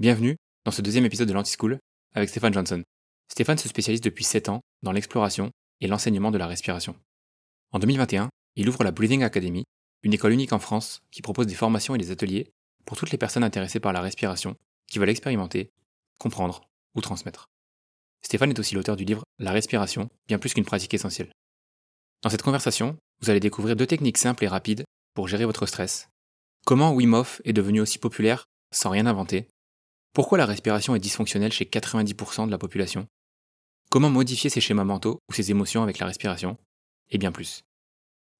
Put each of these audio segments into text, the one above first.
Bienvenue dans ce deuxième épisode de l'Anti-School avec Stéphane Johnson. Stéphane se spécialise depuis 7 ans dans l'exploration et l'enseignement de la respiration. En 2021, il ouvre la Breathing Academy, une école unique en France qui propose des formations et des ateliers pour toutes les personnes intéressées par la respiration, qui veulent expérimenter, comprendre ou transmettre. Stéphane est aussi l'auteur du livre La respiration, bien plus qu'une pratique essentielle. Dans cette conversation, vous allez découvrir deux techniques simples et rapides pour gérer votre stress. Comment Wim Hof est devenu aussi populaire sans rien inventer pourquoi la respiration est dysfonctionnelle chez 90% de la population? Comment modifier ses schémas mentaux ou ses émotions avec la respiration? Et bien plus.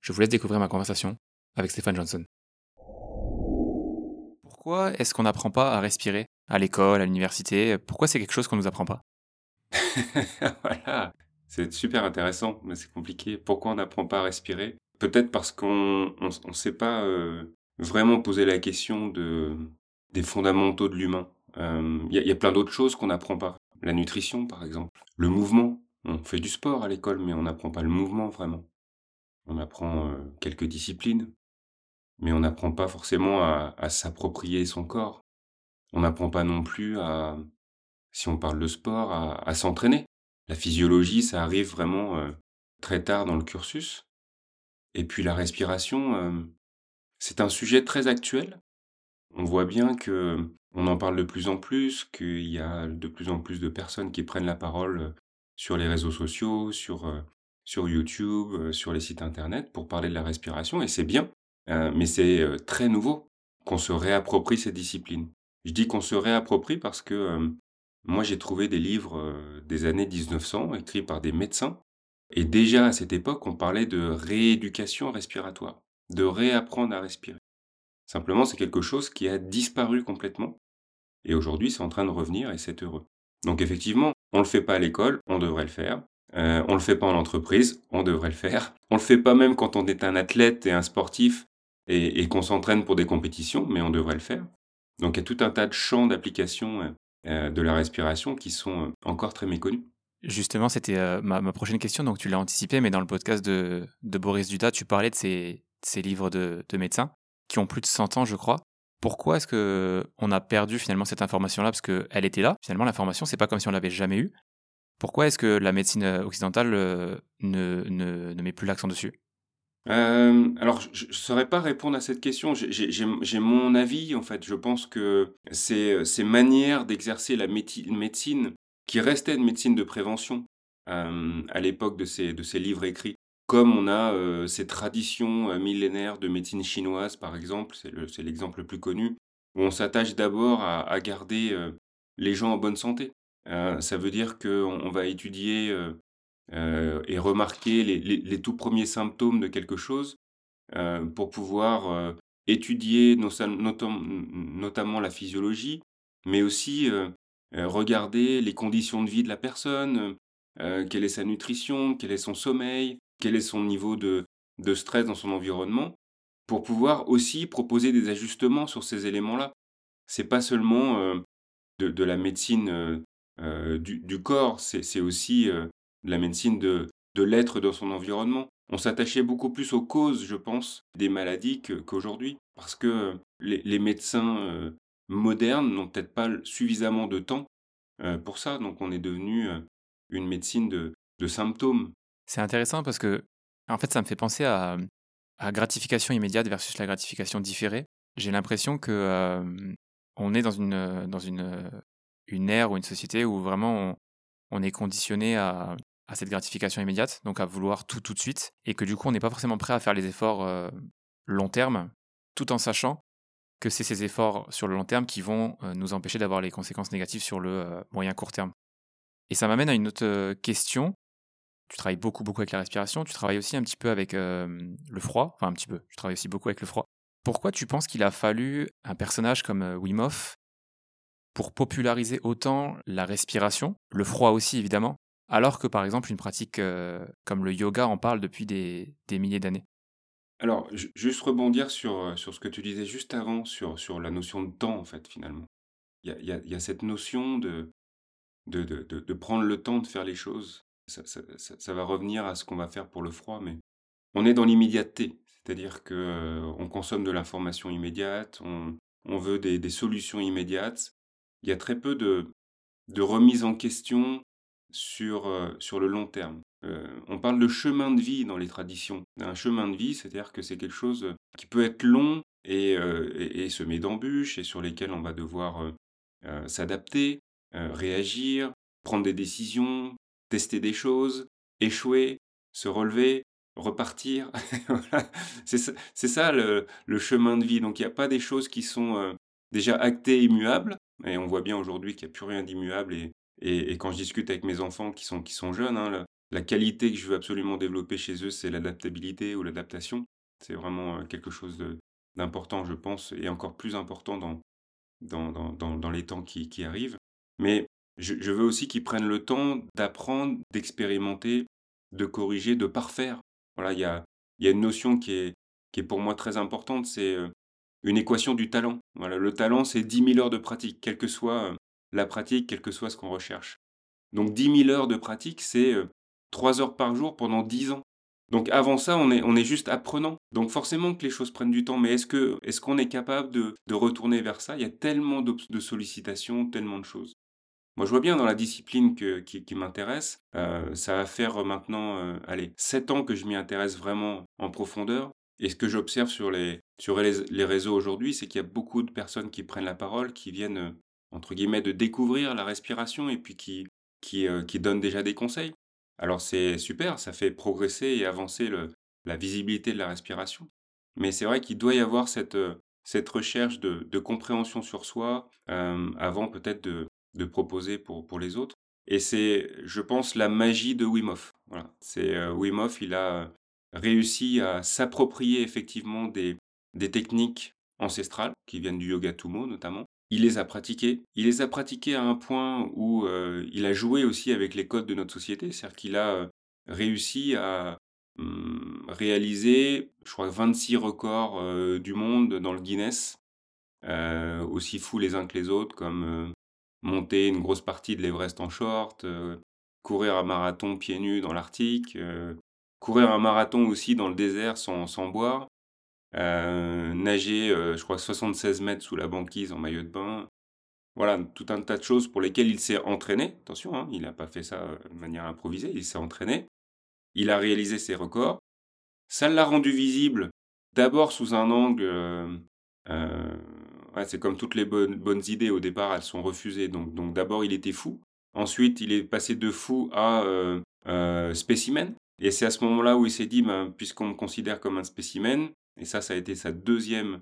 Je vous laisse découvrir ma conversation avec Stéphane Johnson. Pourquoi est-ce qu'on n'apprend pas à respirer à l'école, à l'université? Pourquoi c'est quelque chose qu'on ne nous apprend pas? Voilà, c'est super intéressant, mais c'est compliqué. Pourquoi on n'apprend pas à respirer? Peut-être parce qu'on ne sait pas euh, vraiment poser la question de, des fondamentaux de l'humain. Il euh, y, a plein d'autres choses qu'on n'apprend pas. La nutrition, par exemple. Le mouvement. On fait du sport à l'école, mais on n'apprend pas le mouvement vraiment. On apprend euh, quelques disciplines, mais on n'apprend pas forcément à, s'approprier son corps. On n'apprend pas non plus à, si on parle de sport, à, s'entraîner. La physiologie, ça arrive vraiment euh, très tard dans le cursus. Et puis la respiration, c'est un sujet très actuel. On voit bien que on en parle de plus en plus, qu'il y a de plus en plus de personnes qui prennent la parole euh, sur les réseaux sociaux, sur, euh, sur YouTube, euh, sur les sites internet pour parler de la respiration, et c'est bien, mais c'est très nouveau qu'on se réapproprie ces disciplines. Je dis qu'on se réapproprie parce que moi j'ai trouvé des livres des années 1900 écrits par des médecins, et déjà à cette époque on parlait de rééducation respiratoire, de réapprendre à respirer. Simplement c'est quelque chose qui a disparu complètement et aujourd'hui, c'est en train de revenir et c'est heureux. Donc effectivement, on ne le fait pas à l'école, on devrait le faire. Euh, on ne le fait pas en entreprise, on devrait le faire. On ne le fait pas même quand on est un athlète et un sportif et, qu'on s'entraîne pour des compétitions, mais on devrait le faire. Donc il y a tout un tas de champs d'application euh, de la respiration qui sont euh, encore très méconnus. Justement, c'était ma, prochaine question, donc tu l'as anticipé, mais dans le podcast de, Boris Duda, tu parlais de ces, livres de, de médecins qui ont plus de 100 ans, je crois pourquoi est-ce que on a perdu finalement cette information-là parce qu'elle était là Finalement, l'information, c'est pas comme si on l'avait jamais eue. Pourquoi est-ce que la médecine euh, occidentale euh, ne, met plus l'accent dessus? Euh, alors, je ne saurais pas répondre à cette question. J'ai mon avis, en fait. Je pense que ces, ces manières d'exercer la médecine, qui restait une médecine de prévention à l'époque de ces livres écrits, comme on a euh, ces traditions euh, millénaires de médecine chinoise, par exemple, c'est l'exemple le, plus connu, où on s'attache d'abord à, garder euh, les gens en bonne santé. ça veut dire qu'on va étudier et remarquer les, tout premiers symptômes de quelque chose pour pouvoir étudier notamment la physiologie, mais aussi regarder les conditions de vie de la personne, quelle est sa nutrition, quel est son sommeil, quel est son niveau de, stress dans son environnement, pour pouvoir aussi proposer des ajustements sur ces éléments-là. C'est pas seulement euh, de, la médecine euh, euh, du, corps, c'est aussi de la médecine de, l'être dans son environnement. On s'attachait beaucoup plus aux causes, je pense, des maladies qu'aujourd'hui, parce que les, médecins modernes n'ont peut-être pas suffisamment de temps pour ça, donc on est devenu une médecine de symptômes. C'est intéressant parce que, en fait, ça me fait penser à, à gratification immédiate versus la gratification différée. J'ai l'impression que on est dans une, dans une, une ère ou une société où vraiment on, est conditionné à, à, cette gratification immédiate, donc à vouloir tout tout de suite, et que du coup on n'est pas forcément prêt à faire les efforts long terme, tout en sachant que c'est ces efforts sur le long terme qui vont nous empêcher d'avoir les conséquences négatives sur le moyen court terme. Et ça m'amène à une autre question tu travailles beaucoup, beaucoup avec la respiration. Tu travailles aussi un petit peu avec le froid. Enfin, un petit peu. Tu travailles aussi beaucoup avec le froid. Pourquoi tu penses qu'il a fallu un personnage comme Wim Hof pour populariser autant la respiration, le froid aussi évidemment, alors que par exemple une pratique comme le yoga en parle depuis des, milliers d'années? Alors, juste rebondir sur, sur ce que tu disais juste avant, sur, sur la notion de temps en fait finalement. Il y a, cette notion de, de, de, prendre le temps de faire les choses ça, va revenir à ce qu'on va faire pour le froid, mais on est dans l'immédiateté, c'est-à-dire que euh, on consomme de l'information immédiate, on, veut des, solutions immédiates, il y a très peu de, remise en question sur, sur le long terme. on parle de chemin de vie dans les traditions. Un chemin de vie, c'est-à-dire que c'est quelque chose qui peut être long et, et, et semé d'embûches et sur lesquels on va devoir s'adapter, réagir, prendre des décisions, tester des choses, échouer, se relever, repartir. C'est ça, ça le, chemin de vie. Donc il n'y a pas des choses qui sont déjà actées, immuables. Et on voit bien aujourd'hui qu'il n'y a plus rien d'immuable. Et, et, quand je discute avec mes enfants qui sont, qui sont jeunes, hein, la, qualité que je veux absolument développer chez eux, c'est l'adaptabilité ou l'adaptation. C'est vraiment quelque chose d'important, je pense, et encore plus important dans, dans, dans, dans les temps qui, qui arrivent. Mais je, veux aussi qu'ils prennent le temps d'apprendre, d'expérimenter, de corriger, de parfaire. Voilà, il y a, une notion qui est, pour moi très importante, c'est une équation du talent. Voilà, le talent, c'est 10 000 heures de pratique, quelle que soit la pratique, quel que soit ce qu'on recherche. Donc 10 000 heures de pratique, c'est 3 heures par jour pendant 10 ans. Donc avant ça, on est, juste apprenant. Donc forcément que les choses prennent du temps, mais est-ce qu'on est, capable de, retourner vers ça? Il y a tellement de sollicitations, tellement de choses. Moi, je vois bien dans la discipline qui, m'intéresse, euh, ça va faire maintenant, euh, allez, sept ans que je m'y intéresse vraiment en profondeur. Et ce que j'observe sur les, sur les, réseaux aujourd'hui, c'est qu'il y a beaucoup de personnes qui prennent la parole, qui viennent, euh, entre guillemets, de découvrir la respiration et puis qui, qui, qui donnent déjà des conseils. Alors c'est super, ça fait progresser et avancer la visibilité de la respiration. Mais c'est vrai qu'il doit y avoir cette, cette recherche de, de compréhension sur soi avant peut-être de, de proposer pour, pour les autres. Et c'est, je pense, la magie de Wim Hof. Voilà. C'est euh, Wim il a réussi à s'approprier effectivement des, des techniques ancestrales qui viennent du yoga Tumo notamment. Il les a pratiquées. Il les a pratiquées à un point où euh, il a joué aussi avec les codes de notre société. C'est-à-dire qu'il a euh, réussi à hum, réaliser, je crois, 26 records du monde dans le Guinness, aussi fous les uns que les autres, comme monter une grosse partie de l'Everest en short, euh, courir un marathon pieds nus dans l'Arctique, euh, courir un marathon aussi dans le désert sans, sans boire, euh, nager, je crois, 76 mètres sous la banquise en maillot de bain. Voilà, tout un tas de choses pour lesquelles il s'est entraîné. Attention, hein, il n'a pas fait ça de manière improvisée, il s'est entraîné. Il a réalisé ses records. Ça l'a rendu visible d'abord sous un angle c'est comme toutes les bonnes, idées, au départ, elles sont refusées. Donc, d'abord, il était fou. Ensuite, il est passé de fou à euh, euh, spécimen. Et c'est à ce moment-là où il s'est dit, ben, puisqu'on me considère comme un spécimen, et ça, ça a été sa deuxième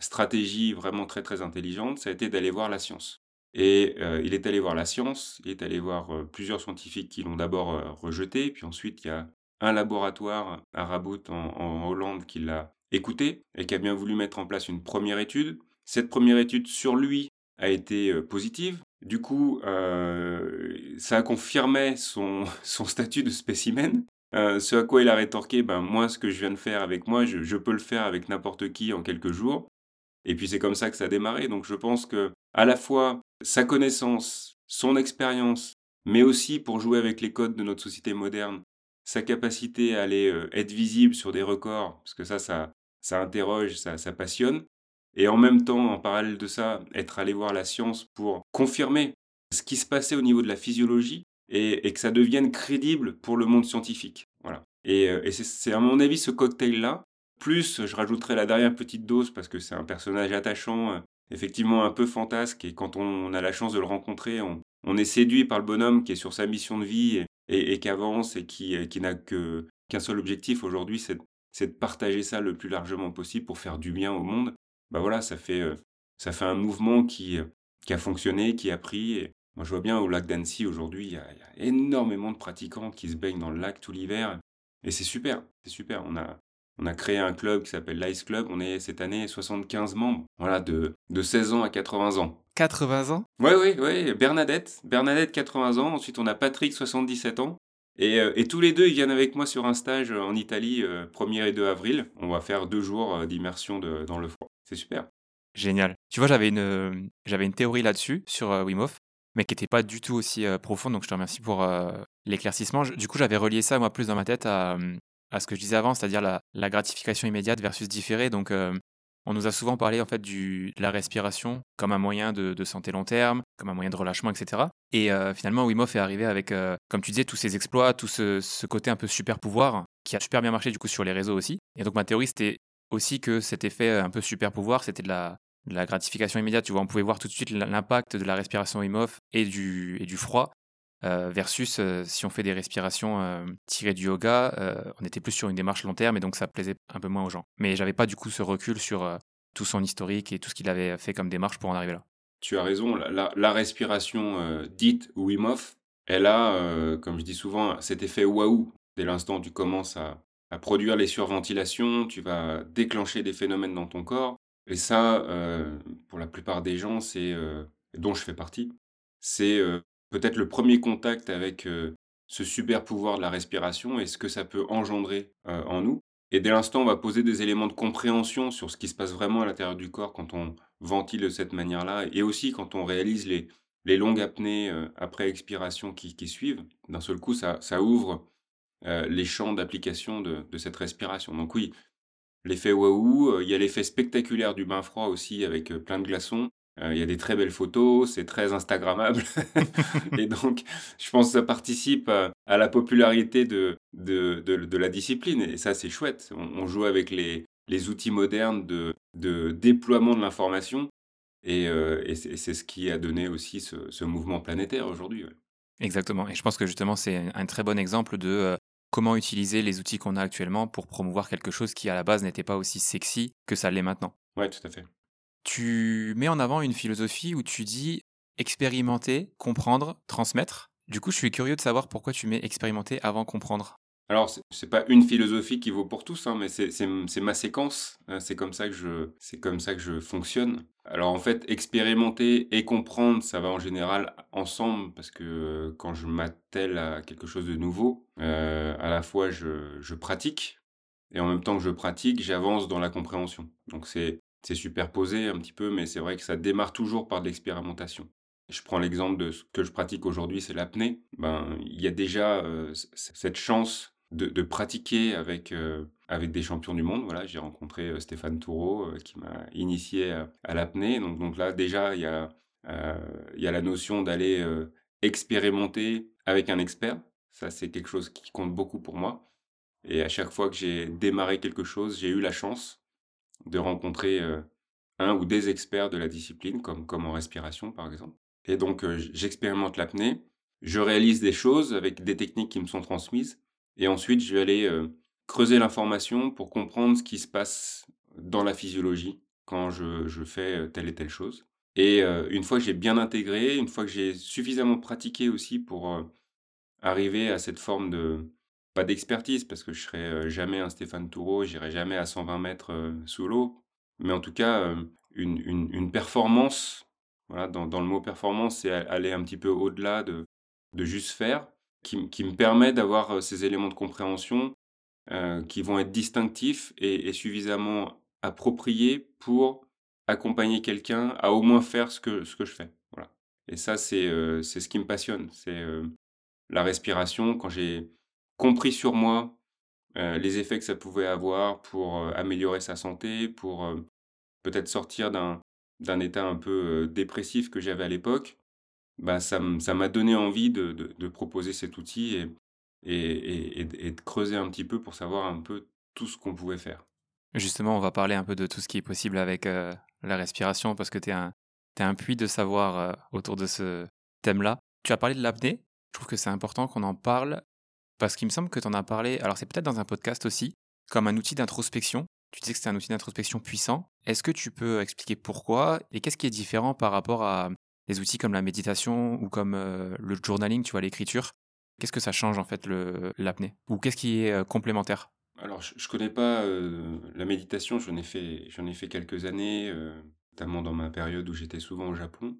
stratégie vraiment très très intelligente, ça a été d'aller voir la science. Et euh, il est allé voir la science, il est allé voir plusieurs scientifiques qui l'ont d'abord rejeté, puis ensuite il y a un laboratoire à Rabout en Hollande qui l'a écouté et qui a bien voulu mettre en place une première étude. Cette première étude sur lui a été positive. Du coup, ça a confirmé son, statut de spécimen. ce à quoi il a rétorqué, ben, moi, ce que je viens de faire avec moi, je, peux le faire avec n'importe qui en quelques jours. Et puis c'est comme ça que ça a démarré. Donc je pense que à la fois sa connaissance, son expérience, mais aussi pour jouer avec les codes de notre société moderne, sa capacité à aller être visible sur des records, parce que ça, ça, ça interroge, ça passionne, et en même temps, en parallèle de ça, être allé voir la science pour confirmer ce qui se passait au niveau de la physiologie et, que ça devienne crédible pour le monde scientifique. Voilà. Et, euh, c'est à mon avis ce cocktail-là. Plus, je rajouterai la dernière petite dose parce que c'est un personnage attachant, euh, effectivement un peu fantasque, et quand on a la chance de le rencontrer, on, est séduit par le bonhomme qui est sur sa mission de vie et, qui avance et qui, euh, qui n'a qu'un seul objectif aujourd'hui, c'est de partager ça le plus largement possible pour faire du bien au monde bah voilà, ça fait, ça fait un mouvement qui, qui a fonctionné, qui a pris. Et moi, je vois bien au lac d'Annecy aujourd'hui, il y, a, énormément de pratiquants qui se baignent dans le lac tout l'hiver. Et c'est super, c'est super. On a, on a créé un club qui s'appelle l'Ice Club. On est cette année 75 membres, voilà, de, de 16 ans à 80 ans. 80 ans? Oui, oui, oui. Bernadette, Bernadette, 80 ans. Ensuite, on a Patrick, 77 ans. Et, et, tous les deux, ils viennent avec moi sur un stage en Italie, 1er et 2 avril. On va faire deux jours d'immersion dans le froid. C'est super. Génial. Tu vois, j'avais une, j'avais une théorie là-dessus, sur euh, mais qui n'était pas du tout aussi euh, profonde, donc je te remercie pour euh, l'éclaircissement. Du coup, j'avais relié ça, moi, plus dans ma tête à, à ce que je disais avant, c'est-à-dire la, gratification immédiate versus différée. Donc, on nous a souvent parlé, en fait, du, de la respiration comme un moyen de, de santé long terme, comme un moyen de relâchement, etc. Et finalement, Wim est arrivé avec, comme tu disais, tous ces exploits, tout ce, ce, côté un peu super pouvoir qui a super bien marché du coup sur les réseaux aussi. Et donc ma théorie, c'était aussi que cet effet un peu super pouvoir, c'était de la, gratification immédiate. Tu vois, on pouvait voir tout de suite l'impact de la respiration Wim Hof et du, et du froid. Euh, versus euh, si on fait des respirations euh, tirées du yoga, on était plus sur une démarche long terme et donc ça plaisait un peu moins aux gens. Mais j'avais pas du coup ce recul sur tout son historique et tout ce qu'il avait fait comme démarche pour en arriver là. Tu as raison, la, respiration dite Wim elle a, comme je dis souvent, cet effet waouh. Dès l'instant où tu commences à, à produire les surventilations, tu vas déclencher des phénomènes dans ton corps. Et ça, pour la plupart des gens, c'est dont je fais partie, c'est peut-être le premier contact avec ce super pouvoir de la respiration et ce que ça peut engendrer en nous. Et dès l'instant, on va poser des éléments de compréhension sur ce qui se passe vraiment à l'intérieur du corps quand on ventile de cette manière-là, et aussi quand on réalise les, les longues apnées après expiration qui, suivent. D'un seul coup, ça, ça ouvre les champs d'application de, cette respiration. Donc oui, l'effet waouh, il y a l'effet spectaculaire du bain froid aussi avec plein de glaçons. Euh, il y a des très belles photos, c'est très Instagrammable. et donc, je pense que ça participe à, la popularité de, de, la discipline. Et ça, c'est chouette. On, joue avec les, les outils modernes de, de déploiement de l'information. Et, euh, c'est ce qui a donné aussi ce, mouvement planétaire aujourd'hui. Exactement. Et je pense que justement, c'est un très bon exemple de euh, comment utiliser les outils qu'on a actuellement pour promouvoir quelque chose qui, à la base, n'était pas aussi sexy que ça l'est maintenant. Ouais, tout à fait tu mets en avant une philosophie où tu dis expérimenter, comprendre, transmettre. Du coup, je suis curieux de savoir pourquoi tu mets expérimenter avant comprendre. Alors, c'est pas une philosophie qui vaut pour tous, hein, mais c'est ma séquence. Hein, c'est comme ça que je, comme ça que je fonctionne. Alors en fait, expérimenter et comprendre, ça va en général ensemble parce que quand je m'attelle à quelque chose de nouveau, euh, à la fois je, je pratique et en même temps que je pratique, j'avance dans la compréhension. Donc c'est c'est superposé un petit peu, mais c'est vrai que ça démarre toujours par de l'expérimentation. Je prends l'exemple de ce que je pratique aujourd'hui, c'est l'apnée. Ben, il y a déjà euh, cette chance de, pratiquer avec, euh, avec des champions du monde. Voilà, j'ai rencontré euh, Stéphane Toureau qui m'a initié à, l'apnée. Donc, donc là, déjà, il y a, y a la notion d'aller expérimenter avec un expert. Ça, c'est quelque chose qui compte beaucoup pour moi. Et à chaque fois que j'ai démarré quelque chose, j'ai eu la chance de rencontrer un ou des experts de la discipline, comme, comme en respiration par exemple. Et donc j'expérimente l'apnée, je réalise des choses avec des techniques qui me sont transmises, et ensuite je vais aller creuser l'information pour comprendre ce qui se passe dans la physiologie quand je, fais telle et telle chose. Et une fois que j'ai bien intégré, une fois que j'ai suffisamment pratiqué aussi pour arriver à cette forme de, pas d'expertise parce que je serai jamais un Stéphane Toureau, j'irai jamais à 120 mètres sous l'eau, mais en tout cas une, une, performance. Voilà, dans, dans, le mot performance, c'est aller un petit peu au-delà de, de juste faire, qui, me permet d'avoir ces éléments de compréhension qui vont être distinctifs et, suffisamment appropriés pour accompagner quelqu'un à au moins faire ce que, ce que je fais. Voilà. Et ça, c'est ce qui me passionne. C'est la respiration. Quand j'ai compris sur moi les effets que ça pouvait avoir pour améliorer sa santé, pour peut-être sortir d'un état un peu dépressif que j'avais à l'époque, bah, ça, m'a donné envie de, de, proposer cet outil et, et, et, de creuser un petit peu pour savoir un peu tout ce qu'on pouvait faire. Justement, on va parler un peu de tout ce qui est possible avec la respiration parce que tu es un, es un puits de savoir autour de ce thème-là. Tu as parlé de l'apnée. Je trouve que c'est important qu'on en parle parce qu'il me semble que tu en as parlé, alors c'est peut-être dans un podcast aussi, comme un outil d'introspection. Tu disais que c'était un outil d'introspection puissant. Est-ce que tu peux expliquer pourquoi et qu'est-ce qui est différent par rapport à des outils comme la méditation ou comme euh, le journaling, tu vois, l'écriture Qu'est-ce que ça change en fait l'apnée? Ou qu'est-ce qui est euh, complémentaire? Alors je, ne connais pas euh, la méditation, j'en ai fait ai fait quelques années, notamment dans ma période où j'étais souvent au Japon.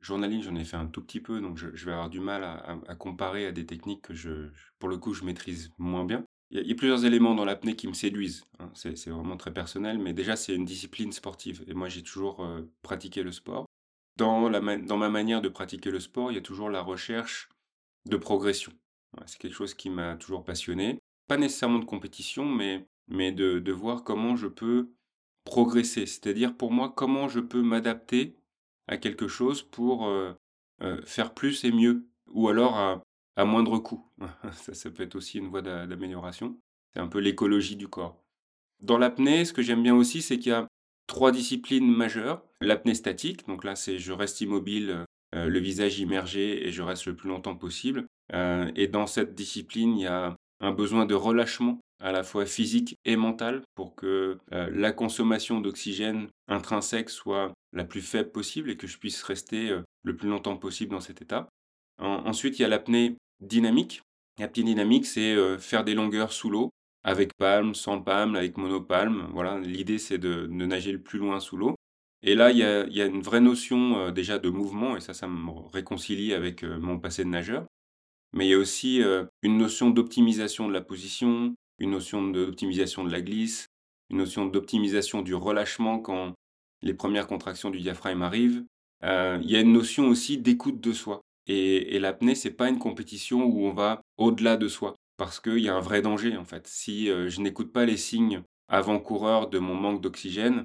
Journaling, j'en ai fait un tout petit peu, donc je, vais avoir du mal à, comparer à des techniques que je, pour le coup, je maîtrise moins bien. Il y a, plusieurs éléments dans l'apnée qui me séduisent. Hein. C'est vraiment très personnel, mais déjà, c'est une discipline sportive. Et moi, j'ai toujours pratiqué le sport. Dans, ma manière de pratiquer le sport, il y a toujours la recherche de progression. c'est quelque chose qui m'a toujours passionné. Pas nécessairement de compétition, mais, de, voir comment je peux progresser. C'est-à-dire, pour moi, comment je peux m'adapter à quelque chose pour euh, faire plus et mieux, ou alors à, à moindre coût. ça, ça peut être aussi une voie d'amélioration. C'est un peu l'écologie du corps. Dans l'apnée, ce que j'aime bien aussi, c'est qu'il y a trois disciplines majeures. L'apnée statique, donc là c'est je reste immobile, euh, le visage immergé et je reste le plus longtemps possible. Euh, et dans cette discipline, il y a un besoin de relâchement à la fois physique et mental pour que euh, la consommation d'oxygène intrinsèque soit la plus faible possible et que je puisse rester le plus longtemps possible dans cet état. ensuite, il y a l'apnée dynamique. L'apnée dynamique, c'est faire des longueurs sous l'eau avec palme, sans palme, avec monopalme. Voilà, l'idée c'est de, nager le plus loin sous l'eau. Et là, il y a, une vraie notion euh, déjà de mouvement, et ça, ça me réconcilie avec euh, mon passé de nageur. Mais il y a aussi euh, une notion d'optimisation de la position, une notion d'optimisation de la glisse, une notion d'optimisation du relâchement quand les premières contractions du diaphragme arrivent. il y a une notion aussi d'écoute de soi. Et, et l'apnée, c'est pas une compétition où on va au-delà de soi parce qu'il y a un vrai danger en fait. Si euh, je n'écoute pas les signes avant-coureurs de mon manque d'oxygène,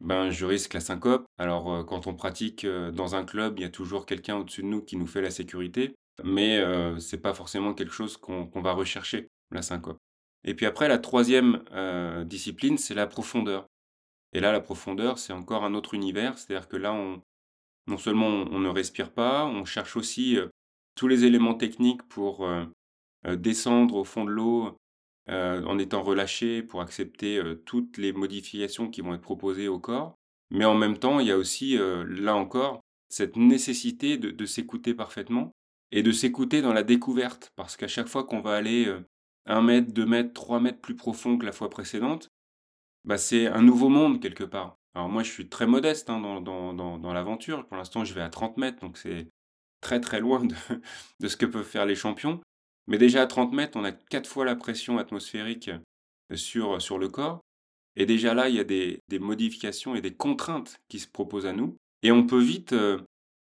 ben je risque la syncope. Alors euh, quand on pratique euh, dans un club, il y a toujours quelqu'un au-dessus de nous qui nous fait la sécurité, mais c'est pas forcément quelque chose qu'on va rechercher, la syncope. Et puis après, la troisième discipline, c'est la profondeur. Et là, la profondeur, c'est encore un autre univers, c'est-à-dire que là, on, non seulement on ne respire pas, on cherche aussi tous les éléments techniques pour euh, descendre au fond de l'eau euh, en étant relâché pour accepter euh, toutes les modifications qui vont être proposées au corps. Mais en même temps, il y a aussi, là encore, cette nécessité de, s'écouter parfaitement et de s'écouter dans la découverte. Parce qu'à chaque fois qu'on va aller un mètre, deux mètres, trois mètres plus profond que la fois précédente, bah c'est un nouveau monde quelque part. Alors moi, je suis très modeste hein, dans, dans, dans, l'aventure. Pour l'instant, je vais à 30 mètres, donc c'est très très loin de, de, ce que peuvent faire les champions. Mais déjà à 30 mètres, on a quatre fois la pression atmosphérique euh, sur, sur le corps. Et déjà là, il y a des, des, modifications et des contraintes qui se proposent à nous. Et on peut vite euh,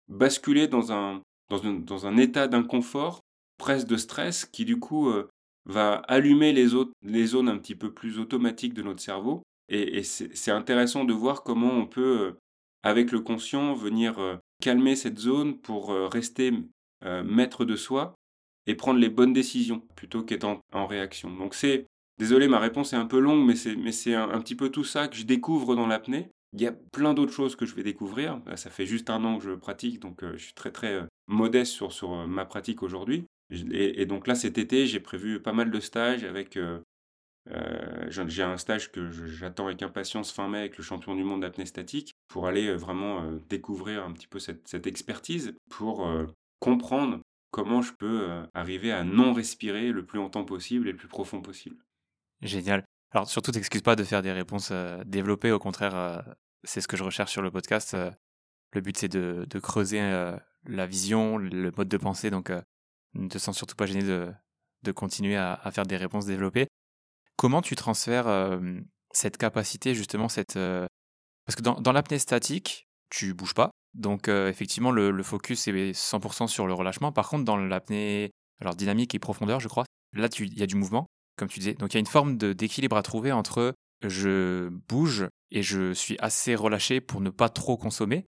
basculer dans un, dans, dans un état d'inconfort, presque de stress, qui du coup euh, va allumer les, les zones un petit peu plus automatiques de notre cerveau. Et c'est intéressant de voir comment on peut, avec le conscient, venir calmer cette zone pour rester maître de soi et prendre les bonnes décisions plutôt qu'être en, réaction. Donc c'est, désolé, ma réponse est un peu longue, mais c'est, mais c'est un, petit peu tout ça que je découvre dans l'apnée. Il y a plein d'autres choses que je vais découvrir. Ça fait juste un an que je pratique, donc euh, je suis très très euh, modeste sur, sur euh, ma pratique aujourd'hui. Et, donc là, cet été, j'ai prévu pas mal de stages avec... j'ai un stage que j'attends avec impatience fin mai avec le champion du monde d'apnée statique pour aller vraiment découvrir un petit peu cette expertise, pour comprendre comment je peux arriver à non respirer le plus longtemps possible et le plus profond possible. Génial. Alors surtout, t'excuses pas de faire des réponses développées, au contraire, c'est ce que je recherche sur le podcast. le but, c'est de, creuser la vision, le mode de pensée, donc ne te sens surtout pas gêné de, de continuer à, faire des réponses développées. Comment tu transfères cette capacité, justement, cette... Parce que dans, dans l'apnée statique, tu bouges pas, donc euh, effectivement, le, focus est 100% sur le relâchement. Par contre, dans l'apnée, alors dynamique et profondeur, je crois, là, il y a du mouvement, comme tu disais. Donc il y a une forme d'équilibre à trouver entre je bouge et je suis assez relâché pour ne pas trop consommer.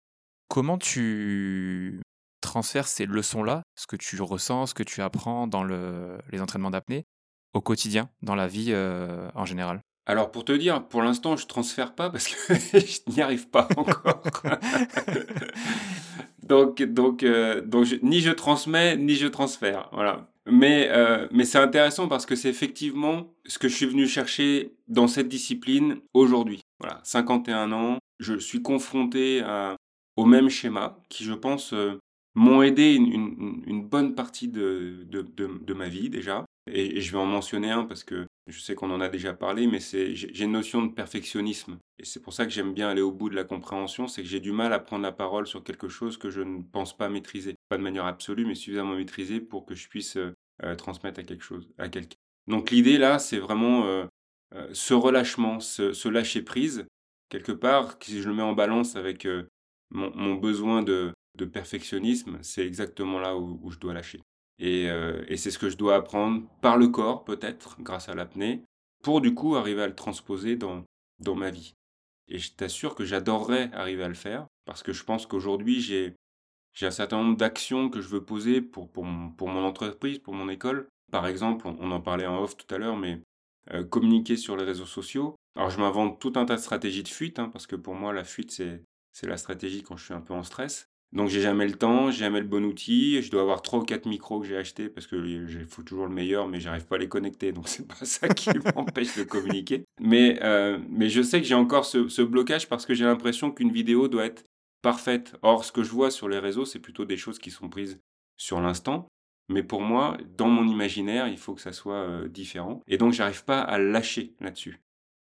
Comment tu transfères ces leçons-là, ce que tu ressens, ce que tu apprends dans les entraînements d'apnée, au quotidien, dans la vie euh, en général? Alors pour te dire, pour l'instant, je transfère pas parce que je n'y arrive pas encore. donc donc euh, donc ni je transmets ni je transfère, voilà. Mais euh, mais c'est intéressant parce que c'est effectivement ce que je suis venu chercher dans cette discipline aujourd'hui. Voilà, 51 ans, je suis confronté à, au même schéma qui, je pense, euh, m'ont aidé une, bonne partie de, de ma vie déjà. Et, je vais en mentionner un parce que je sais qu'on en a déjà parlé, mais c'est j'ai une notion de perfectionnisme. Et c'est pour ça que j'aime bien aller au bout de la compréhension, c'est que j'ai du mal à prendre la parole sur quelque chose que je ne pense pas maîtriser. Pas de manière absolue, mais suffisamment maîtrisée pour que je puisse euh, euh, transmettre à quelque chose, à quelqu'un. Donc l'idée là, c'est vraiment euh, ce relâchement, ce, lâcher prise, quelque part, si je le mets en balance avec mon, besoin de, perfectionnisme, c'est exactement là où je dois lâcher. Euh, et, c'est ce que je dois apprendre par le corps, peut-être, grâce à l'apnée, pour du coup arriver à le transposer dans, dans ma vie. Et je t'assure que j'adorerais arriver à le faire, parce que je pense qu'aujourd'hui, j'ai j'ai un certain nombre d'actions que je veux poser pour, pour, mon, pour mon entreprise, pour mon école. Par exemple, on, en parlait en off tout à l'heure, mais euh, communiquer sur les réseaux sociaux. Alors je m'invente tout un tas de stratégies de fuite, hein, parce que pour moi la fuite c'est, c'est la stratégie quand je suis un peu en stress. Donc j'ai jamais le temps, j'ai jamais le bon outil, je dois avoir trois ou quatre micros que j'ai achetés parce que il faut toujours le meilleur, mais j'arrive pas à les connecter, donc c'est pas ça qui m'empêche de communiquer. Mais, euh, mais je sais que j'ai encore ce, ce blocage parce que j'ai l'impression qu'une vidéo doit être parfaite. Or, ce que je vois sur les réseaux, c'est plutôt des choses qui sont prises sur l'instant. Mais pour moi, dans mon imaginaire, il faut que ça soit euh, différent. Et donc, j'arrive pas à lâcher là-dessus.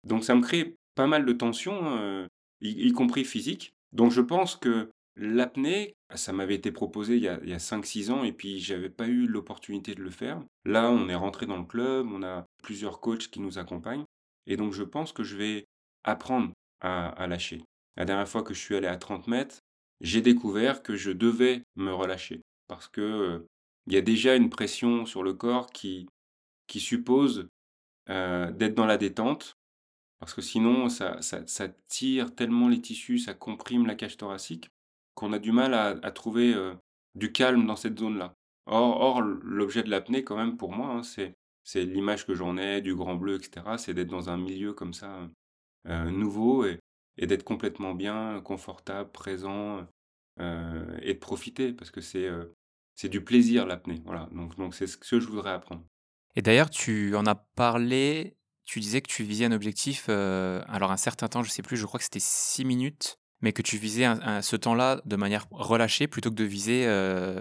Donc, ça me crée pas mal de tensions, euh, y, compris physique. Donc, je pense que l'apnée, ça m'avait été proposé il y a, a 5-6 ans et puis j'avais pas eu l'opportunité de le faire. Là, on est rentré dans le club, on a plusieurs coachs qui nous accompagnent. Et donc, je pense que je vais apprendre à lâcher. La dernière fois que je suis allé à 30 mètres, j'ai découvert que je devais me relâcher parce que euh, il y a déjà une pression sur le corps qui, suppose euh, d'être dans la détente parce que sinon ça, tire tellement les tissus, ça comprime la cage thoracique qu'on a du mal à, trouver euh, du calme dans cette zone-là. Or, l'objet de l'apnée, quand même, pour moi, hein, c'est, l'image que j'en ai, du grand bleu, etc. C'est d'être dans un milieu comme ça, nouveau et, d'être complètement bien, confortable, présent euh, et de profiter parce que c'est euh, du plaisir l'apnée. Voilà, donc c'est ce que je voudrais apprendre. Et d'ailleurs, tu en as parlé. Tu disais que tu visais un objectif, euh, alors un certain temps, je sais plus, je crois que c'était 6 minutes, mais que tu visais ce temps-là de manière relâchée plutôt que de viser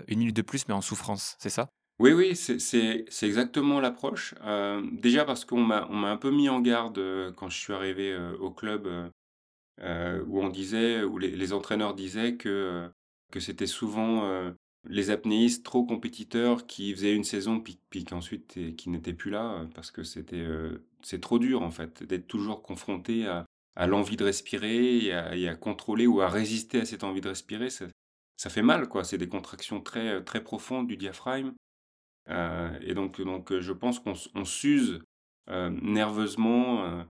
une minute de plus, mais en souffrance, c'est ça? Oui, oui, c'est exactement l'approche. déjà parce qu'on m'a un peu mis en garde quand je suis arrivé au club euh, où on disait, où les, entraîneurs disaient que, euh, que c'était souvent euh, les apnéistes trop compétiteurs qui faisaient une saison puis, puis qu'ensuite qui n'étaient plus là parce que c'était c'est trop dur en fait d'être toujours confronté à, à l'envie de respirer et à, contrôler ou à résister à cette envie de respirer. Ça, fait mal quoi. C'est des contractions très très profondes du diaphragme et donc donc je pense qu'on s'use nerveusement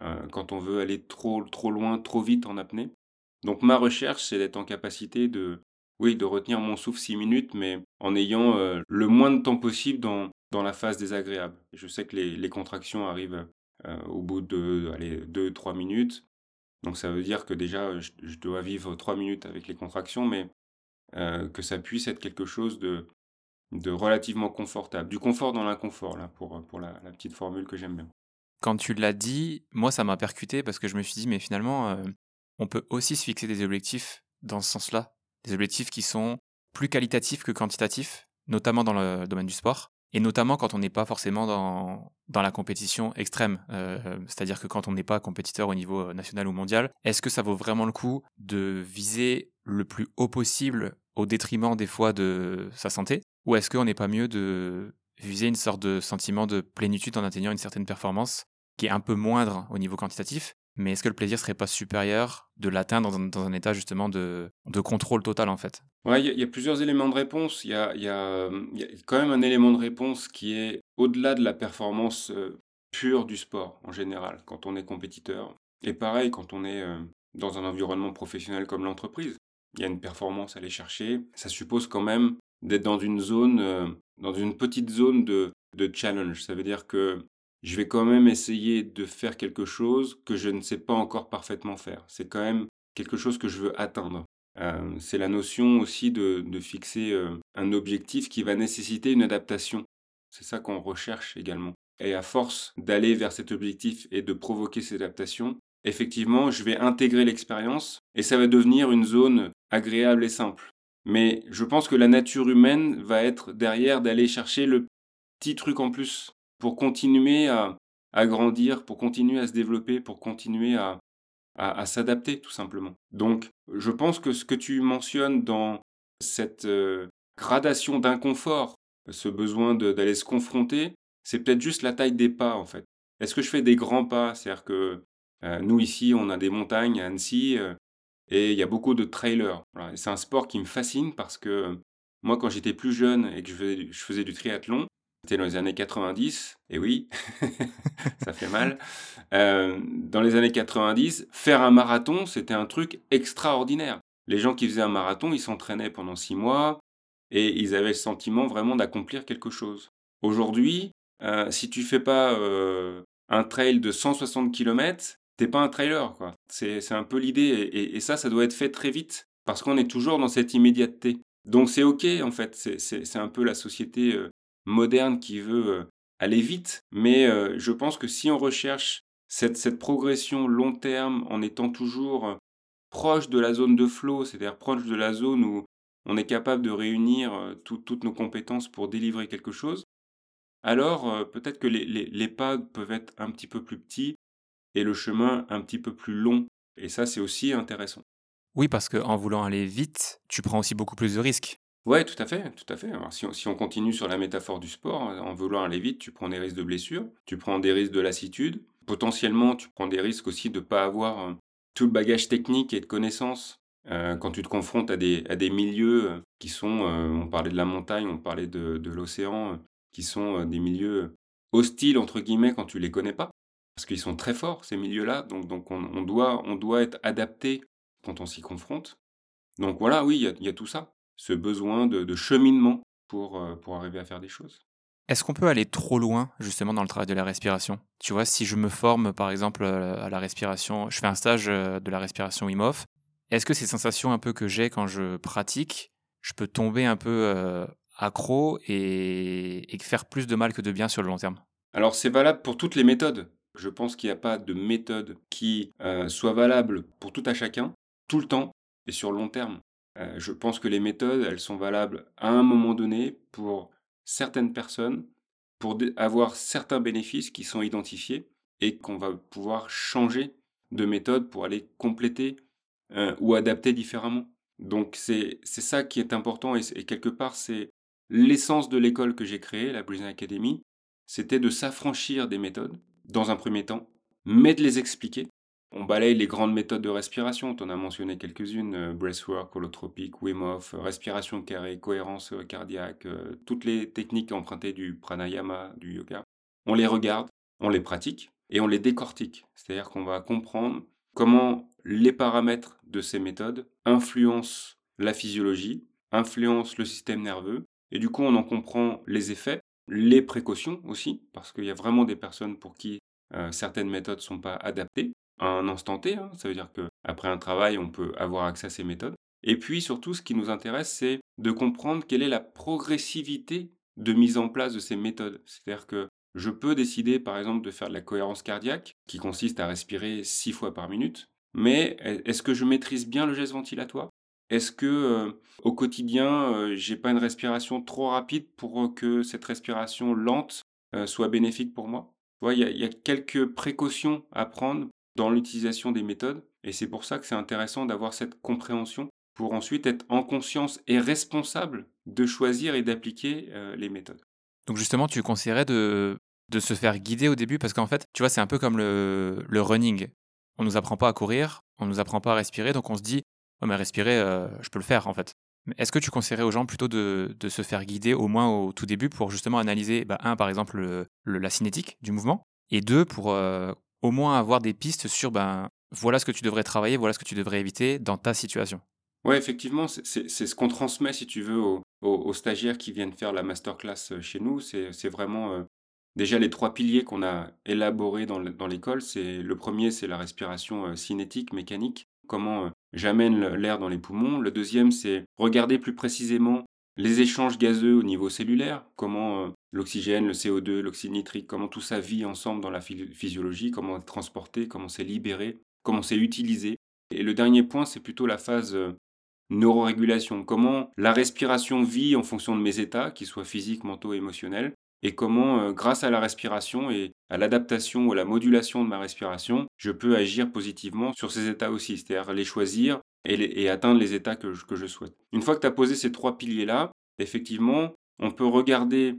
euh, quand on veut aller trop, trop loin, trop vite en apnée. Donc ma recherche, c'est d'être en capacité de, oui, de retenir mon souffle 6 minutes, mais en ayant euh, le moins de temps possible dans, dans la phase désagréable. Je sais que les, contractions arrivent euh, au bout de 2-3 minutes. Donc ça veut dire que déjà, je, dois vivre 3 minutes avec les contractions, mais que ça puisse être quelque chose de, relativement confortable. Du confort dans l'inconfort, là, pour, pour la petite formule que j'aime bien quand tu l'as dit, moi, ça m'a percuté parce que je me suis dit, mais finalement, euh, on peut aussi se fixer des objectifs dans ce sens-là. Des objectifs qui sont plus qualitatifs que quantitatifs, notamment dans le domaine du sport. Et notamment quand on n'est pas forcément dans, dans la compétition extrême. Euh, c'est-à-dire que quand on n'est pas compétiteur au niveau euh, national ou mondial, est-ce que ça vaut vraiment le coup de viser le plus haut possible au détriment des fois de sa santé? Ou est-ce qu'on n'est pas mieux de viser une sorte de sentiment de plénitude en atteignant une certaine performance qui est un peu moindre au niveau quantitatif, mais est-ce que le plaisir serait pas supérieur de l'atteindre dans, un, état justement de, de, contrôle total en fait? Ouais, il y, a plusieurs éléments de réponse. Il y a, y, y a, quand même un élément de réponse qui est au-delà de la performance euh, pure du sport en général, quand on est compétiteur. Et pareil, quand on est euh, dans un environnement professionnel comme l'entreprise, il y a une performance à aller chercher. Ça suppose quand même d'être dans une zone, euh, dans une petite zone de, de challenge. Ça veut dire que je vais quand même essayer de faire quelque chose que je ne sais pas encore parfaitement faire. C'est quand même quelque chose que je veux atteindre. Euh, c'est la notion aussi de, fixer euh, un objectif qui va nécessiter une adaptation. C'est ça qu'on recherche également. Et à force d'aller vers cet objectif et de provoquer cette adaptation, effectivement, je vais intégrer l'expérience et ça va devenir une zone agréable et simple. Mais je pense que la nature humaine va être derrière d'aller chercher le petit truc en plus pour continuer à, grandir, pour continuer à se développer, pour continuer à, à, s'adapter tout simplement. Donc je pense que ce que tu mentionnes dans cette euh, gradation d'inconfort, ce besoin d'aller se confronter, c'est peut-être juste la taille des pas en fait. Est-ce que je fais des grands pas? C'est-à-dire que euh, nous ici, on a des montagnes à Annecy euh, et il y a beaucoup de trailers. C'est un sport qui me fascine parce que moi, quand j'étais plus jeune et que je faisais du triathlon, c'était dans les années 90, et oui, ça fait mal. Euh, dans les années 90, faire un marathon, c'était un truc extraordinaire. Les gens qui faisaient un marathon, ils s'entraînaient pendant six mois et ils avaient le sentiment vraiment d'accomplir quelque chose. Aujourd'hui, euh, si tu fais pas euh, un trail de 160 km, t'es pas un trailer. quoi. C'est un peu l'idée. Et, ça, ça doit être fait très vite parce qu'on est toujours dans cette immédiateté. Donc c'est OK, en fait. C'est un peu la société moderne qui veut aller vite. Mais je pense que si on recherche cette, progression long terme en étant toujours proche de la zone de flow, c'est-à-dire proche de la zone où on est capable de réunir euh, toutes nos compétences pour délivrer quelque chose, alors euh, peut-être que les, pas peuvent être un petit peu plus petits et le chemin un petit peu plus long. Et ça, c'est aussi intéressant. Oui, parce qu'en voulant aller vite, tu prends aussi beaucoup plus de risques. Oui, tout à fait, tout à fait. si, on, si, on, continue sur la métaphore du sport, en voulant aller vite, tu prends des risques de blessure, tu prends des risques de lassitude, potentiellement tu prends des risques aussi de ne pas avoir euh, tout le bagage technique et de connaissances, euh, quand tu te confrontes à des, à des milieux euh, qui sont, euh, on parlait de la montagne, on parlait de, de l'océan, qui sont des milieux hostiles, entre guillemets, quand tu les connais pas, parce qu'ils sont très forts, ces milieux-là, donc, donc on, doit, on doit être adapté quand on s'y confronte. Donc voilà, oui, il y y a, tout ça, ce besoin de, de cheminement pour, pour arriver à faire des choses. Est-ce qu'on peut aller trop loin justement dans le travail de la respiration? Tu vois, si je me forme par exemple à la respiration, je fais un stage euh, de la respiration Wim Hof, est-ce que ces sensations un peu que j'ai quand je pratique, je peux tomber un peu euh, accro et, faire plus de mal que de bien sur le long terme? Alors c'est valable pour toutes les méthodes. Je pense qu'il n'y a pas de méthode qui euh, soit valable pour tout à chacun, tout le temps et sur le long terme. Je pense que les méthodes, elles sont valables à un moment donné pour certaines personnes pour avoir certains bénéfices qui sont identifiés et qu'on va pouvoir changer de méthode pour aller compléter euh, ou adapter différemment. Donc c'est ça qui est important et, quelque part c'est l'essence de l'école que j'ai créée, la Brisbane Academy, c'était de s'affranchir des méthodes dans un premier temps, mais de les expliquer on balaye les grandes méthodes de respiration, en as mentionné quelques-unes, euh, breathwork, holotropique, Wim Hof, euh, respiration carrée, cohérence euh, cardiaque, toutes les techniques empruntées du pranayama, du yoga. On les regarde, on les pratique et on les décortique. C'est-à-dire qu'on va comprendre comment les paramètres de ces méthodes influencent la physiologie, influencent le système nerveux, et du coup on en comprend les effets, les précautions aussi, parce qu'il y a vraiment des personnes pour qui certaines méthodes ne sont pas adaptées un instant T. Hein. Ça veut dire qu'après un travail, on peut avoir accès à ces méthodes. Et puis surtout, ce qui nous intéresse, c'est de comprendre quelle est la progressivité de mise en place de ces méthodes. C'est-à-dire que je peux décider, par exemple, de faire de la cohérence cardiaque, qui consiste à respirer six fois par minute. Mais est-ce que je maîtrise bien le geste ventilatoire? Est-ce que euh, au quotidien, euh, j'ai pas une respiration trop rapide pour que cette respiration lente euh, soit bénéfique pour moi? Il y a quelques précautions à prendre dans l'utilisation des méthodes. Et c'est pour ça que c'est intéressant d'avoir cette compréhension pour ensuite être en conscience et responsable de choisir et d'appliquer euh, les méthodes. Donc justement, tu conseillerais de, de se faire guider au début? Parce qu'en fait, tu vois, c'est un peu comme le, le running. On nous apprend pas à courir, on nous apprend pas à respirer, donc on se dit, oh mais respirer, euh, je peux le faire en fait. Est-ce que tu conseillerais aux gens plutôt de, de, se faire guider au moins au tout début pour justement analyser, bah, un, par exemple, le, la cinétique du mouvement, et deux, pour euh, au moins avoir des pistes sur ben, voilà ce que tu devrais travailler, voilà ce que tu devrais éviter dans ta situation. Oui, effectivement, c'est ce qu'on transmet, si tu veux, aux, stagiaires qui viennent faire la masterclass euh, chez nous. C'est vraiment euh, déjà les trois piliers qu'on a élaborés dans l'école. Le premier, c'est la respiration euh, cinétique, mécanique. Comment j'amène l'air dans les poumons. Le deuxième, c'est regarder plus précisément les échanges gazeux au niveau cellulaire, comment l'oxygène, le CO2, l'oxyde nitrique, comment tout ça vit ensemble dans la physiologie, comment c'est transporté, comment c'est libéré, comment c'est utilisé. Et le dernier point, c'est plutôt la phase euh, neurorégulation, comment la respiration vit en fonction de mes états, qu'ils soient physiques, mentaux, émotionnels, et comment, euh, grâce à la respiration et à l'adaptation ou à la modulation de ma respiration, je peux agir positivement sur ces états aussi, c'est-à-dire les choisir et, atteindre les états que je, souhaite. Une fois que tu as posé ces trois piliers-là, effectivement, on peut regarder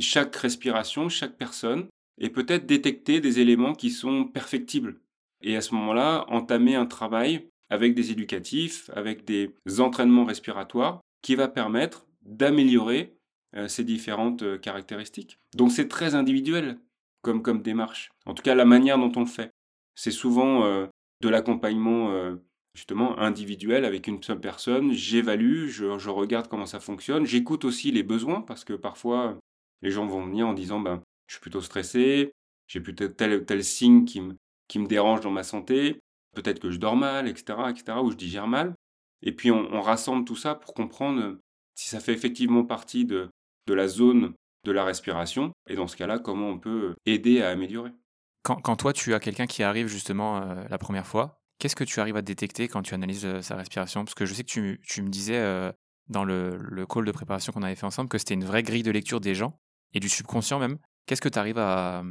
chaque respiration, chaque personne, et peut-être détecter des éléments qui sont perfectibles. Et à ce moment-là, entamer un travail avec des éducatifs, avec des entraînements respiratoires, qui va permettre d'améliorer euh, ces différentes euh, caractéristiques. Donc c'est très individuel comme, démarche. En tout cas, la manière dont on le fait. C'est souvent euh, de l'accompagnement justement individuel avec une seule personne. J'évalue, je, regarde comment ça fonctionne. J'écoute aussi les besoins parce que parfois les gens vont venir en disant ben, je suis plutôt stressé, j'ai plutôt tel tel signe qui me, qui me dérange dans ma santé, peut-être que je dors mal, etc., etc., ou je digère mal. Et puis on, rassemble tout ça pour comprendre si ça fait effectivement partie de, de la zone de la respiration, et dans ce cas-là, comment on peut aider à améliorer. Quand, quand toi, tu as quelqu'un qui arrive justement euh, la première fois, qu'est-ce que tu arrives à détecter quand tu analyses euh, sa respiration? Parce que je sais que tu, tu me disais euh, dans le, le, call de préparation qu'on avait fait ensemble que c'était une vraie grille de lecture des gens, et du subconscient même. Qu'est-ce que tu arrives à,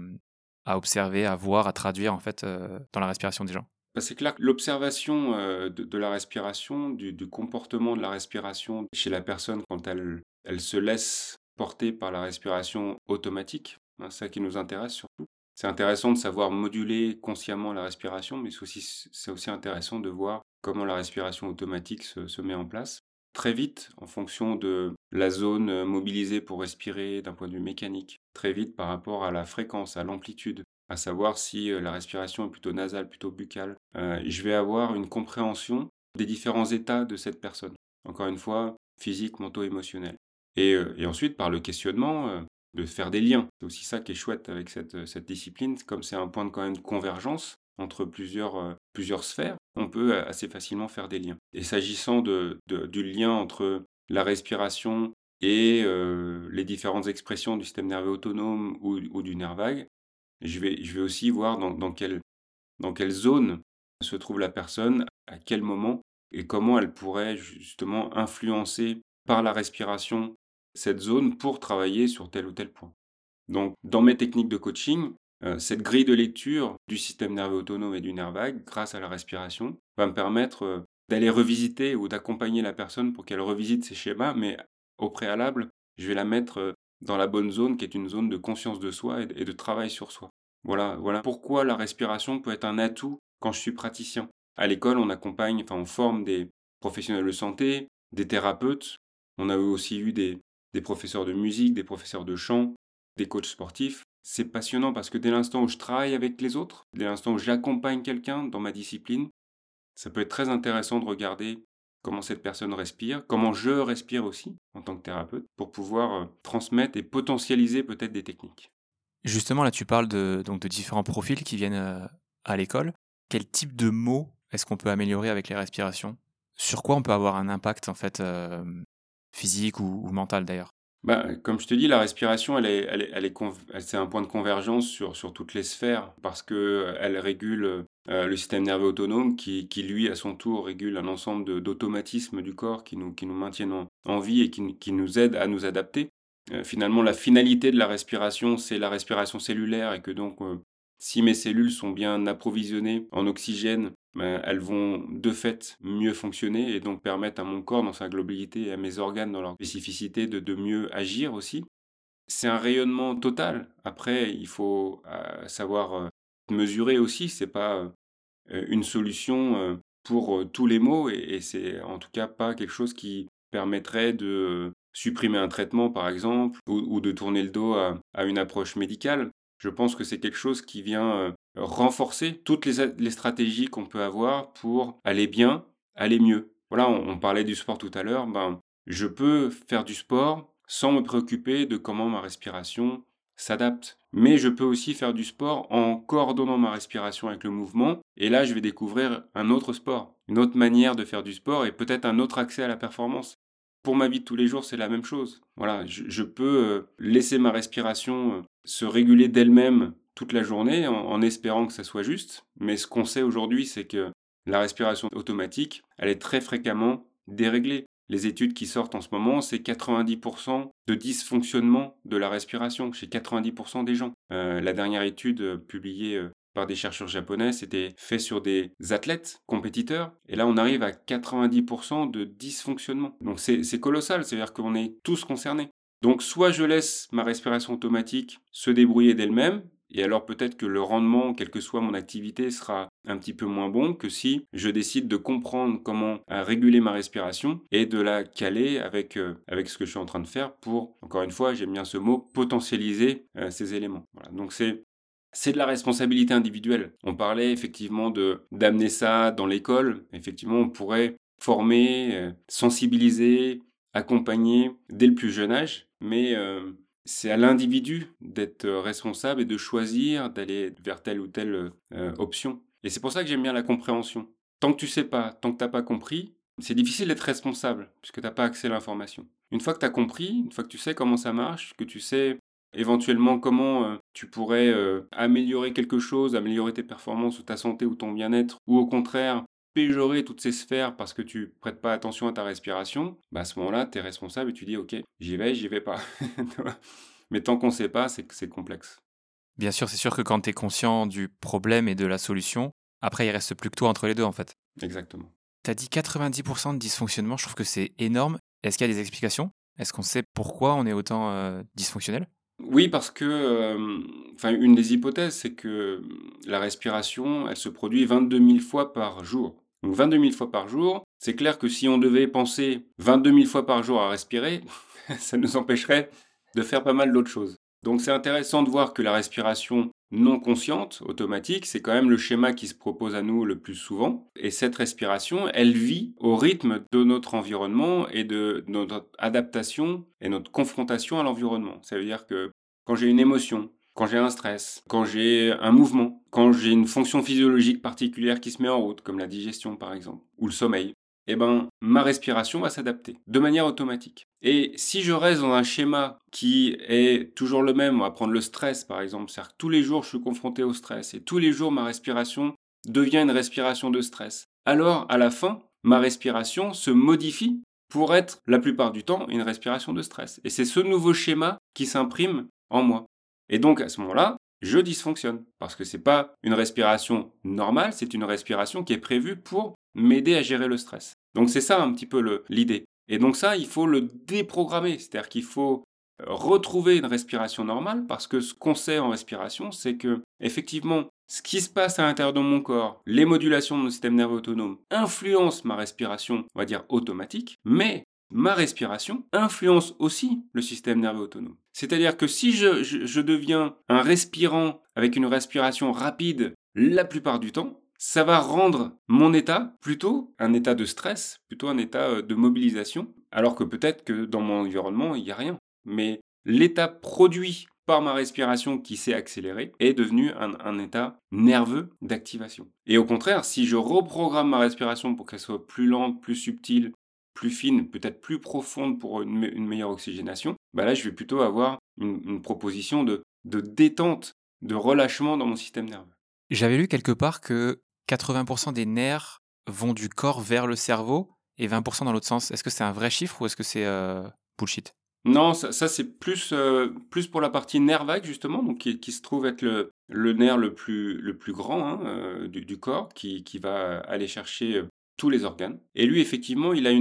observer, à voir, à traduire en fait dans la respiration des gens? Bah, c'est clair que l'observation de, de, la respiration, du, comportement de la respiration chez la personne quand elle, se laisse porter par la respiration automatique, hein, c'est ça qui nous intéresse surtout. C'est intéressant de savoir moduler consciemment la respiration, mais c'est aussi, intéressant de voir comment la respiration automatique se met en place. Très vite, en fonction de la zone mobilisée pour respirer d'un point de vue mécanique, très vite par rapport à la fréquence, à l'amplitude, à savoir si la respiration est plutôt nasale, plutôt buccale. Euh, je vais avoir une compréhension des différents états de cette personne. Encore une fois, physique, mentaux, émotionnel. Et, euh, ensuite, par le questionnement, euh, de faire des liens. C'est aussi ça qui est chouette avec cette, discipline, comme c'est un point de quand même convergence entre plusieurs, plusieurs sphères, on peut assez facilement faire des liens. Et s'agissant du lien entre la respiration et euh, les différentes expressions du système nerveux autonome ou, du nerf vague, je vais, aussi voir dans, quelle, dans quelle zone se trouve la personne, à quel moment, et comment elle pourrait justement influencer par la respiration cette zone pour travailler sur tel ou tel point. Donc, dans mes techniques de coaching, euh, cette grille de lecture du système nerveux autonome et du nerf vague, grâce à la respiration, va me permettre euh, d'aller revisiter ou d'accompagner la personne pour qu'elle revisite ses schémas, mais au préalable, je vais la mettre euh, dans la bonne zone qui est une zone de conscience de soi et de travail sur soi. Voilà, voilà pourquoi la respiration peut être un atout quand je suis praticien. À l'école, on accompagne, enfin, on forme des professionnels de santé, des thérapeutes. On a aussi eu des, des professeurs de musique, des professeurs de chant, des coachs sportifs. C'est passionnant parce que dès l'instant où je travaille avec les autres, dès l'instant où j'accompagne quelqu'un dans ma discipline, ça peut être très intéressant de regarder comment cette personne respire, comment je respire aussi en tant que thérapeute, pour pouvoir euh, transmettre et potentialiser peut-être des techniques. Justement, là, tu parles de, donc, de différents profils qui viennent euh, à l'école. Quel type de mots est-ce qu'on peut améliorer avec les respirations? Sur quoi on peut avoir un impact en fait euh, physique ou, ou mental d'ailleurs? Bah, comme je te dis, la respiration, c'est un point de convergence sur, toutes les sphères parce que elle régule euh, le système nerveux autonome qui, lui, à son tour, régule un ensemble d'automatismes du corps qui nous, maintiennent en, vie et qui, nous aident à nous adapter. Euh, finalement, la finalité de la respiration, c'est la respiration cellulaire et que donc, euh, si mes cellules sont bien approvisionnées en oxygène, ben, elles vont de fait mieux fonctionner et donc permettre à mon corps dans sa globalité et à mes organes dans leur spécificité de, mieux agir aussi. C'est un rayonnement total. Après, il faut euh, savoir euh, mesurer aussi. C'est pas euh, une solution pour tous les maux et, et c'est en tout cas pas quelque chose qui permettrait de supprimer un traitement par exemple ou, de tourner le dos à une approche médicale. Je pense que c'est quelque chose qui vient renforcer toutes les, stratégies qu'on peut avoir pour aller bien, aller mieux. Voilà, on, parlait du sport tout à l'heure. Ben, je peux faire du sport sans me préoccuper de comment ma respiration s'adapte. Mais je peux aussi faire du sport en coordonnant ma respiration avec le mouvement. Et là, je vais découvrir un autre sport, une autre manière de faire du sport et peut-être un autre accès à la performance. Pour ma vie de tous les jours, c'est la même chose. Voilà, je, je peux laisser ma respiration se réguler d'elle-même toute la journée en, espérant que ça soit juste. Mais ce qu'on sait aujourd'hui, c'est que la respiration automatique, elle est très fréquemment déréglée. Les études qui sortent en ce moment, c'est 90% de dysfonctionnement de la respiration chez 90% des gens. Euh, la dernière étude euh, publiée euh, par des chercheurs japonais, c'était fait sur des athlètes compétiteurs. Et là, on arrive à 90% de dysfonctionnement. Donc c'est colossal, c'est-à-dire qu'on est tous concernés. Donc soit je laisse ma respiration automatique se débrouiller d'elle-même, et alors peut-être que le rendement, quelle que soit mon activité, sera un petit peu moins bon que si je décide de comprendre comment réguler ma respiration et de la caler avec, euh, avec ce que je suis en train de faire pour, encore une fois, j'aime bien ce mot, potentialiser euh, ces éléments. Donc c'est c'est de la responsabilité individuelle. On parlait effectivement de d'amener ça dans l'école. Effectivement, on pourrait former, euh, sensibiliser, accompagner dès le plus jeune âge, mais euh, c'est à l'individu d'être responsable et de choisir d'aller vers telle ou telle euh, option. Et c'est pour ça que j'aime bien la compréhension. Tant que tu sais pas, tant que tu n'as pas compris, c'est difficile d'être responsable puisque tu n'as pas accès à l'information. Une fois que tu as compris, une fois que tu sais comment ça marche, que tu sais éventuellement comment euh, tu pourrais euh, améliorer quelque chose, améliorer tes performances ou ta santé ou ton bien-être, ou au contraire péjorer toutes ces sphères parce que tu prêtes pas attention à ta respiration, bah à ce moment-là, tu es responsable et tu dis ok, j'y vais, j'y vais pas. Mais tant qu'on ne sait pas, c'est complexe. Bien sûr, c'est sûr que quand tu es conscient du problème et de la solution, après il reste plus que toi entre les deux en fait. Exactement. Tu as dit 90% de dysfonctionnement, je trouve que c'est énorme. Est-ce qu'il y a des explications? Est-ce qu'on sait pourquoi on est autant euh, dysfonctionnel? Oui, parce que, euh, enfin, une des hypothèses, c'est que la respiration, elle se produit 22 000 fois par jour. Donc 22 000 fois par jour, c'est clair que si on devait penser 22 000 fois par jour à respirer, ça nous empêcherait de faire pas mal d'autres choses. Donc c'est intéressant de voir que la respiration non consciente, automatique, c'est quand même le schéma qui se propose à nous le plus souvent. Et cette respiration, elle vit au rythme de notre environnement et de notre adaptation et notre confrontation à l'environnement. Ça veut dire que quand j'ai une émotion, quand j'ai un stress, quand j'ai un mouvement, quand j'ai une fonction physiologique particulière qui se met en route, comme la digestion par exemple, ou le sommeil, eh ben, ma respiration va s'adapter de manière automatique. Et si je reste dans un schéma qui est toujours le même, on va prendre le stress par exemple, c'est-à-dire que tous les jours je suis confronté au stress et tous les jours ma respiration devient une respiration de stress, alors à la fin, ma respiration se modifie pour être la plupart du temps une respiration de stress. Et c'est ce nouveau schéma qui s'imprime en moi. Et donc à ce moment-là, je dysfonctionne parce que c'est pas une respiration normale, c'est une respiration qui est prévue pour m'aider à gérer le stress. Donc c'est ça un petit peu l'idée. Et donc ça, il faut le déprogrammer, c'est-à-dire qu'il faut euh, retrouver une respiration normale parce que ce qu'on sait en respiration, c'est que effectivement, ce qui se passe à l'intérieur de mon corps, les modulations de mon système nerveux autonome influencent ma respiration, on va dire automatique, mais ma respiration influence aussi le système nerveux autonome. C'est-à-dire que si je deviens un respirant avec une respiration rapide la plupart du temps, ça va rendre mon état plutôt un état de stress, plutôt un état euh, de mobilisation, alors que peut-être que dans mon environnement, il n'y a rien. Mais l'état produit par ma respiration qui s'est accélérée est devenu un, état nerveux d'activation. Et au contraire, si je reprogramme ma respiration pour qu'elle soit plus lente, plus subtile, plus fine, peut-être plus profonde pour une, meilleure oxygénation, bah là je vais plutôt avoir une, proposition de détente, de relâchement dans mon système nerveux. J'avais lu quelque part que 80% des nerfs vont du corps vers le cerveau et 20% dans l'autre sens. Est-ce que c'est un vrai chiffre ou est-ce que c'est euh, bullshit? Non, ça, c'est plus, euh, plus pour la partie nerf vague justement, donc qui, se trouve être le, le, nerf le plus, le plus grand hein, euh, du, du, corps, qui, qui va aller chercher tous les organes. Et lui, effectivement, il a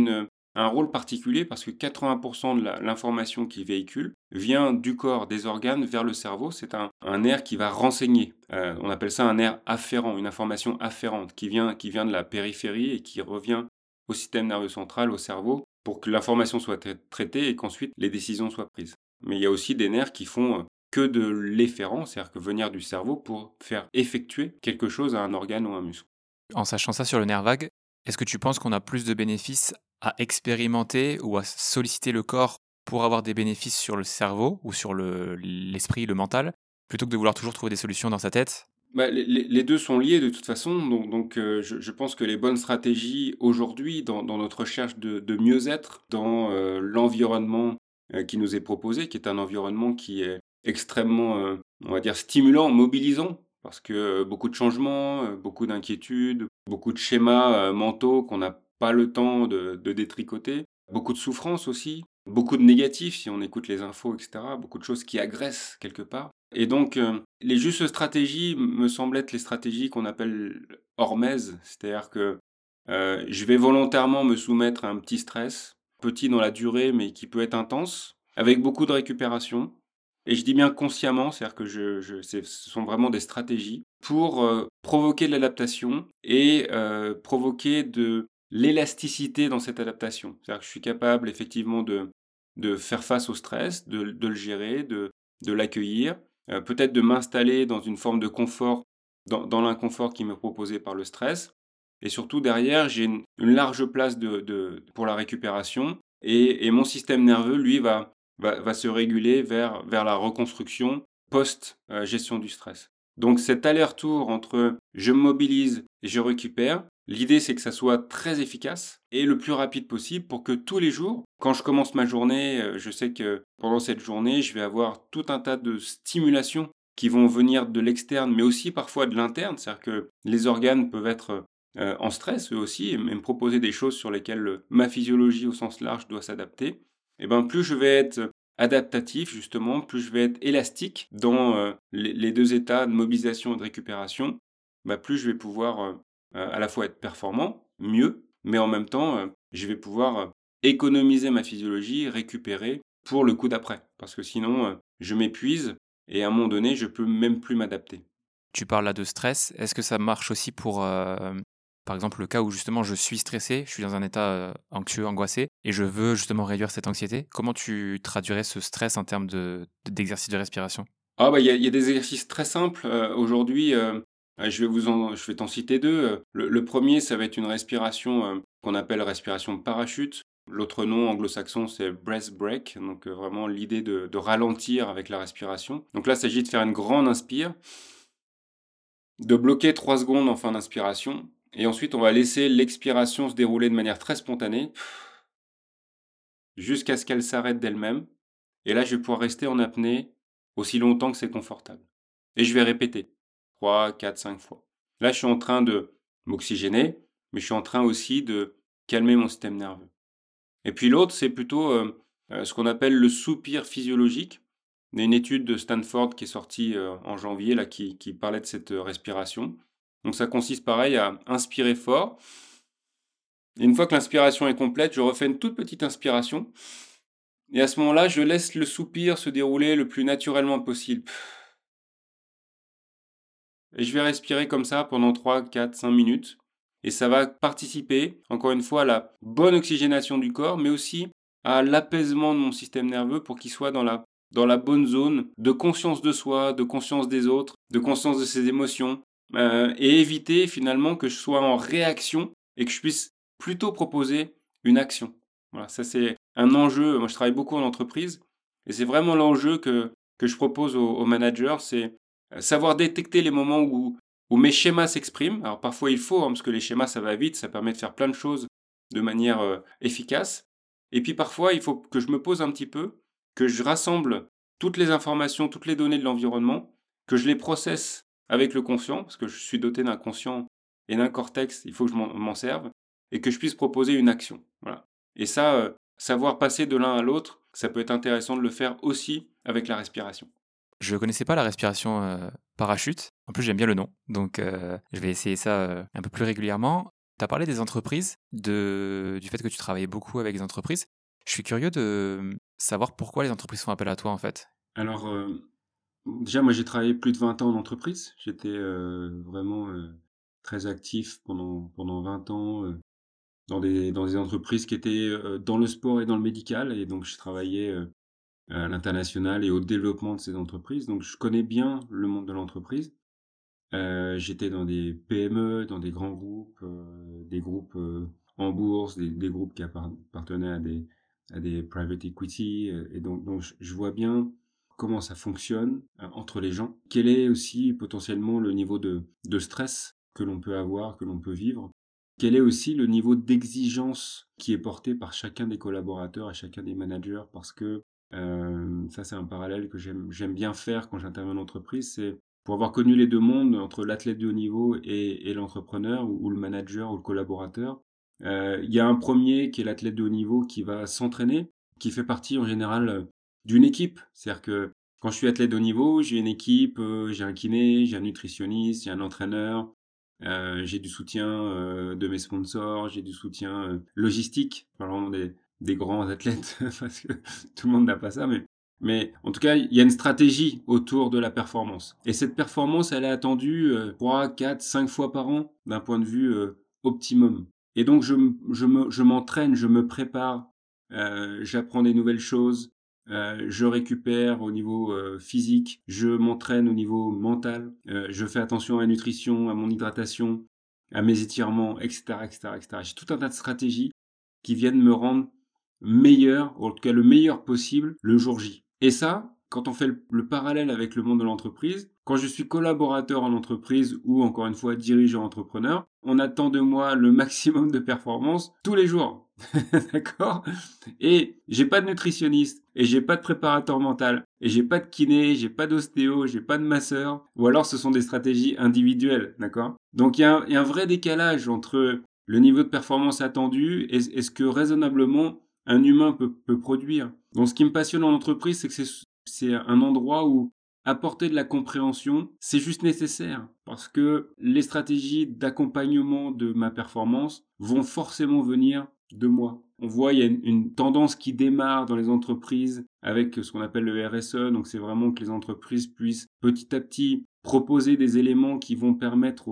un rôle particulier parce que 80% de l'information qu'il véhicule vient du corps, des organes vers le cerveau. C'est un, un, nerf qui va renseigner. Euh, on appelle ça un nerf afférent, une information afférente qui vient, qui vient de la périphérie et qui revient au système nerveux central, au cerveau, pour que l'information soit traitée et qu'ensuite les décisions soient prises. Mais il y a aussi des nerfs qui font euh, que de l'efférent, c'est-à-dire que venir du cerveau pour faire effectuer quelque chose à un organe ou un muscle. En sachant ça sur le nerf vague, est-ce que tu penses qu'on a plus de bénéfices à expérimenter ou à solliciter le corps pour avoir des bénéfices sur le cerveau ou sur l'esprit, le, mental, plutôt que de vouloir toujours trouver des solutions dans sa tête? Bah, les, deux sont liés de toute façon, donc, euh, je, pense que les bonnes stratégies aujourd'hui dans, notre recherche de, mieux-être, dans euh, l'environnement euh, qui nous est proposé, qui est un environnement qui est extrêmement, on va dire, stimulant, mobilisant, parce que beaucoup de changements, beaucoup d'inquiétudes, beaucoup de schémas mentaux qu'on n'a pas le temps de, détricoter. Beaucoup de souffrance aussi, beaucoup de négatifs si on écoute les infos, etc. Beaucoup de choses qui agressent quelque part. Et donc, euh, les justes stratégies me semblent être les stratégies qu'on appelle hormèses, c'est-à-dire que euh, je vais volontairement me soumettre à un petit stress, petit dans la durée, mais qui peut être intense, avec beaucoup de récupération. Et je dis bien consciemment, c'est-à-dire que ce sont vraiment des stratégies pour euh, provoquer de l'adaptation et provoquer de, l'élasticité dans cette adaptation. C'est-à-dire que je suis capable effectivement de, de faire face au stress, de, le gérer, de, de l'accueillir, peut-être de m'installer dans une forme de confort, dans, l'inconfort qui m'est proposé par le stress. Et surtout, derrière, j'ai une, large place de, pour la récupération. Et, mon système nerveux, lui, va, va, se réguler vers, vers la reconstruction post-gestion du stress. Donc cet aller-retour entre je mobilise et je récupère, l'idée c'est que ça soit très efficace et le plus rapide possible pour que tous les jours, quand je commence ma journée, euh, je sais que pendant cette journée, je vais avoir tout un tas de stimulations qui vont venir de l'externe, mais aussi parfois de l'interne, c'est-à-dire que les organes peuvent être euh, en stress eux aussi et me proposer des choses sur lesquelles ma physiologie au sens large doit s'adapter. Eh ben plus je vais être adaptatif justement, plus je vais être élastique dans euh, les, deux états de mobilisation et de récupération, bah, plus je vais pouvoir euh, euh, à la fois être performant, mieux, mais en même temps, je vais pouvoir économiser ma physiologie, récupérer pour le coup d'après. Parce que sinon, je m'épuise et à un moment donné, je peux même plus m'adapter. Tu parles là de stress. Est-ce que ça marche aussi pour par exemple, le cas où justement je suis stressé, je suis dans un état euh, anxieux, angoissé, et je veux justement réduire cette anxiété, comment tu traduirais ce stress en termes d'exercice de, respiration? Ah bah il y, a des exercices très simples. Euh, aujourd'hui, euh, je vais t'en citer deux. Le, premier, ça va être une respiration qu'on appelle respiration parachute. L'autre nom anglo-saxon, c'est breath break, donc vraiment l'idée de, de ralentir avec la respiration. Donc là, il s'agit de faire une grande inspire, de bloquer trois secondes en fin d'inspiration, et ensuite, on va laisser l'expiration se dérouler de manière très spontanée jusqu'à ce qu'elle s'arrête d'elle-même. Et là, je vais pouvoir rester en apnée aussi longtemps que c'est confortable. Et je vais répéter 3, 4, 5 fois. Là, je suis en train de m'oxygéner, mais je suis en train aussi de calmer mon système nerveux. Et puis l'autre, c'est plutôt euh, euh, ce qu'on appelle le soupir physiologique. Il y a une étude de Stanford qui est sortie euh, en janvier là, qui parlait de cette respiration. Donc ça consiste pareil à inspirer fort. Et une fois que l'inspiration est complète, je refais une toute petite inspiration. Et à ce moment-là, je laisse le soupir se dérouler le plus naturellement possible. Et je vais respirer comme ça pendant 3, 4, 5 minutes. Et ça va participer, encore une fois, à la bonne oxygénation du corps, mais aussi à l'apaisement de mon système nerveux pour qu'il soit dans la, dans la bonne zone de conscience de soi, de conscience des autres, de conscience de ses émotions, euh, et éviter finalement que je sois en réaction et que je puisse plutôt proposer une action. Voilà, ça c'est un enjeu. Moi, je travaille beaucoup en entreprise et c'est vraiment l'enjeu que, que je propose aux, managers, c'est euh, savoir détecter les moments où, où mes schémas s'expriment. Alors parfois il faut, hein, parce que les schémas ça va vite, ça permet de faire plein de choses de manière euh, efficace. Et puis parfois il faut que je me pose un petit peu, que je rassemble toutes les informations, toutes les données de l'environnement, que je les processe avec le conscient, parce que je suis doté d'un conscient et d'un cortex, il faut que je m'en serve, et que je puisse proposer une action. Voilà. Et ça, euh, savoir passer de l'un à l'autre, ça peut être intéressant de le faire aussi avec la respiration. Je ne connaissais pas la respiration euh, parachute. En plus, j'aime bien le nom. Donc, euh, je vais essayer ça un peu plus régulièrement. Tu as parlé des entreprises, de, du fait que tu travaillais beaucoup avec les entreprises. Je suis curieux de savoir pourquoi les entreprises font appel à toi, en fait. Alors, Déjà, moi, j'ai travaillé plus de 20 ans en entreprise. J'étais euh, vraiment euh, très actif pendant, pendant 20 ans euh, dans, des, dans des entreprises qui étaient dans le sport et dans le médical. Et donc, je travaillais à l'international et au développement de ces entreprises. Donc, je connais bien le monde de l'entreprise. J'étais dans des PME, dans des grands groupes, des groupes en bourse, des, groupes qui appartenaient à des, à des private equity. et donc je vois bien comment ça fonctionne euh, entre les gens, quel est aussi potentiellement le niveau de, stress que l'on peut avoir, que l'on peut vivre, quel est aussi le niveau d'exigence qui est porté par chacun des collaborateurs et chacun des managers, parce que euh, ça c'est un parallèle que j'aime bien faire quand j'interviens en entreprise, c'est pour avoir connu les deux mondes entre l'athlète de haut niveau et, l'entrepreneur ou, le manager ou le collaborateur, euh, il y a un premier qui est l'athlète de haut niveau qui va s'entraîner, qui fait partie en général d'une équipe. C'est-à-dire que quand je suis athlète de haut niveau, j'ai une équipe, euh, j'ai un kiné, j'ai un nutritionniste, j'ai un entraîneur, euh, j'ai du soutien euh, de mes sponsors, j'ai du soutien logistique, parlons des, des grands athlètes, parce que tout le monde n'a pas ça, mais, mais en tout cas, il y a une stratégie autour de la performance. Et cette performance, elle est attendue 3, 4, 5 fois par an d'un point de vue optimum. Et donc, je, je m'entraîne, je me prépare, j'apprends des nouvelles choses, je récupère au niveau physique, je m'entraîne au niveau mental, je fais attention à la nutrition, à mon hydratation, à mes étirements, etc., etc., etc. J'ai tout un tas de stratégies qui viennent me rendre meilleur, ou en tout cas le meilleur possible, le jour J. Et ça, quand on fait le, parallèle avec le monde de l'entreprise, quand je suis collaborateur en entreprise ou encore une fois dirigeant entrepreneur, on attend de moi le maximum de performance tous les jours. D'accord? Et j'ai pas de nutritionniste, et j'ai pas de préparateur mental, et j'ai pas de kiné, j'ai pas d'ostéo, j'ai pas de masseur, ou alors ce sont des stratégies individuelles, d'accord? Donc il y, a un vrai décalage entre le niveau de performance attendu et, ce que raisonnablement un humain peut, produire. Donc ce qui me passionne en entreprise, c'est que c'est un endroit où apporter de la compréhension, c'est juste nécessaire parce que les stratégies d'accompagnement de ma performance vont forcément venir de moi. On voit, il y a une, tendance qui démarre dans les entreprises avec ce qu'on appelle le RSE. Donc, c'est vraiment que les entreprises puissent petit à petit proposer des éléments qui vont permettre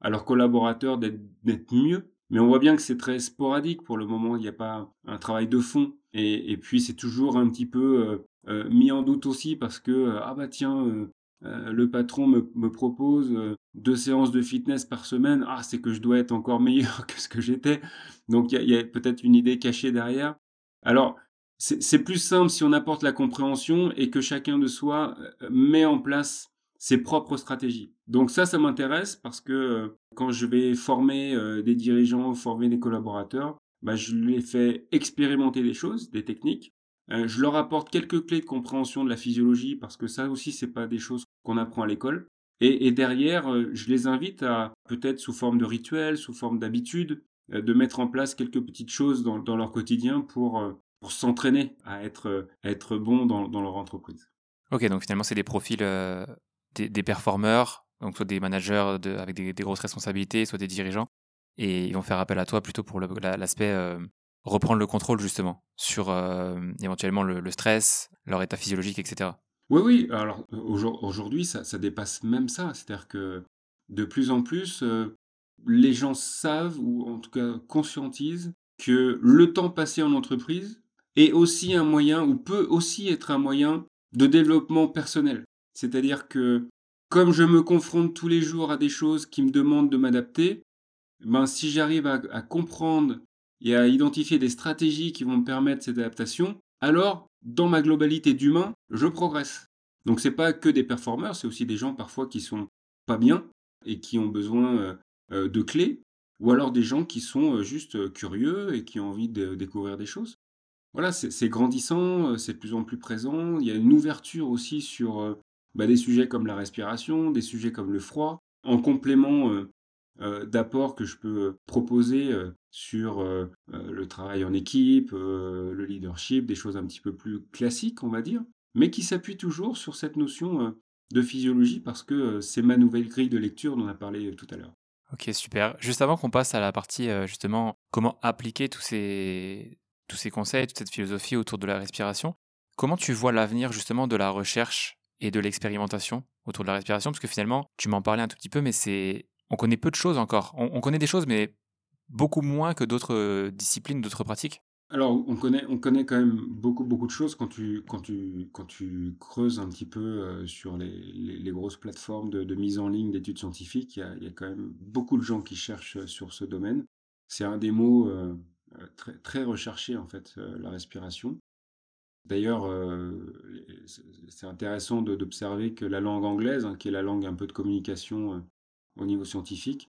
à leurs collaborateurs d'être mieux. Mais on voit bien que c'est très sporadique pour le moment. Il n'y a pas un travail de fond. Et, puis, c'est toujours un petit peu euh, mis en doute aussi parce que, euh, ah bah tiens, euh, le patron me, propose deux séances de fitness par semaine, ah c'est que je dois être encore meilleur que ce que j'étais. Donc il y a, peut-être une idée cachée derrière. Alors c'est plus simple si on apporte la compréhension et que chacun de soi met en place ses propres stratégies. Donc ça, ça m'intéresse parce que quand je vais former des dirigeants, former des collaborateurs, bah, je les fais expérimenter des choses, des techniques, euh, je leur apporte quelques clés de compréhension de la physiologie parce que ça aussi c'est pas des choses qu'on apprend à l'école. Et, derrière, euh, je les invite à peut-être sous forme de rituel, sous forme d'habitude, euh, de mettre en place quelques petites choses dans, leur quotidien pour, pour s'entraîner à être, être bon dans, leur entreprise. Ok, donc finalement c'est des profils des, performeurs, donc soit des managers avec des, grosses responsabilités, soit des dirigeants, et ils vont faire appel à toi plutôt pour l'aspect reprendre le contrôle justement sur euh, éventuellement le, stress, leur état physiologique, etc. Oui, oui. Alors aujourd'hui, ça, dépasse même ça. C'est-à-dire que de plus en plus, euh, les gens savent ou en tout cas conscientisent que le temps passé en entreprise est aussi un moyen ou peut aussi être un moyen de développement personnel. C'est-à-dire que comme je me confronte tous les jours à des choses qui me demandent de m'adapter, ben si j'arrive à comprendre et à identifier des stratégies qui vont me permettre cette adaptation, alors, dans ma globalité d'humain, je progresse. Donc c'est pas que des performeurs, c'est aussi des gens parfois qui sont pas bien et qui ont besoin euh, euh, de clés, ou alors des gens qui sont euh, juste curieux et qui ont envie de découvrir des choses. Voilà, c'est grandissant, c'est de plus en plus présent. Il y a une ouverture aussi sur bah, des sujets comme la respiration, des sujets comme le froid, en complément d'apports que je peux proposer sur le travail en équipe, le leadership, des choses un petit peu plus classiques, on va dire, mais qui s'appuient toujours sur cette notion de physiologie parce que c'est ma nouvelle grille de lecture dont on a parlé tout à l'heure. Ok, super. Juste avant qu'on passe à la partie justement comment appliquer tous ces, tous ces conseils, toute cette philosophie autour de la respiration, comment tu vois l'avenir justement de la recherche et de l'expérimentation autour de la respiration? Parce que finalement, tu m'en parlais un tout petit peu, mais c'est on connaît peu de choses encore. on connaît des choses, mais beaucoup moins que d'autres euh, disciplines, d'autres pratiques alors, on connaît, on connaît quand même beaucoup, beaucoup de choses quand tu, quand tu, quand tu creuses un petit peu euh, sur les, les, grosses plateformes de, mise en ligne d'études scientifiques. Il y, a, quand même beaucoup de gens qui cherchent euh, sur ce domaine. C'est un des mots très, très recherchés, en fait, la respiration. D'ailleurs, c'est intéressant d'observer que la langue anglaise, hein, qui est la langue un peu de communication au niveau scientifique,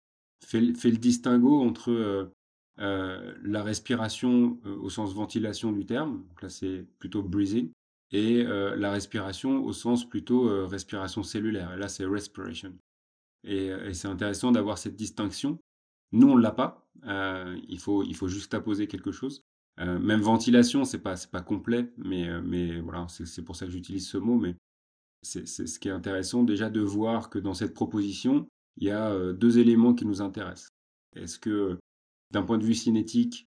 fait, le distinguo entre euh, euh, la respiration euh, au sens ventilation du terme, donc là c'est plutôt breathing, et la respiration au sens plutôt respiration cellulaire, et là c'est respiration. Et, c'est intéressant d'avoir cette distinction. Nous, on ne l'a pas. il, faut, il faut juste apposer quelque chose. même ventilation, c'est pas, pas complet, mais, mais voilà, c'est pour ça que j'utilise ce mot. Mais c'est ce qui est intéressant déjà de voir que dans cette proposition, il y a deux éléments qui nous intéressent. Est-ce que, d'un point de vue cinétique,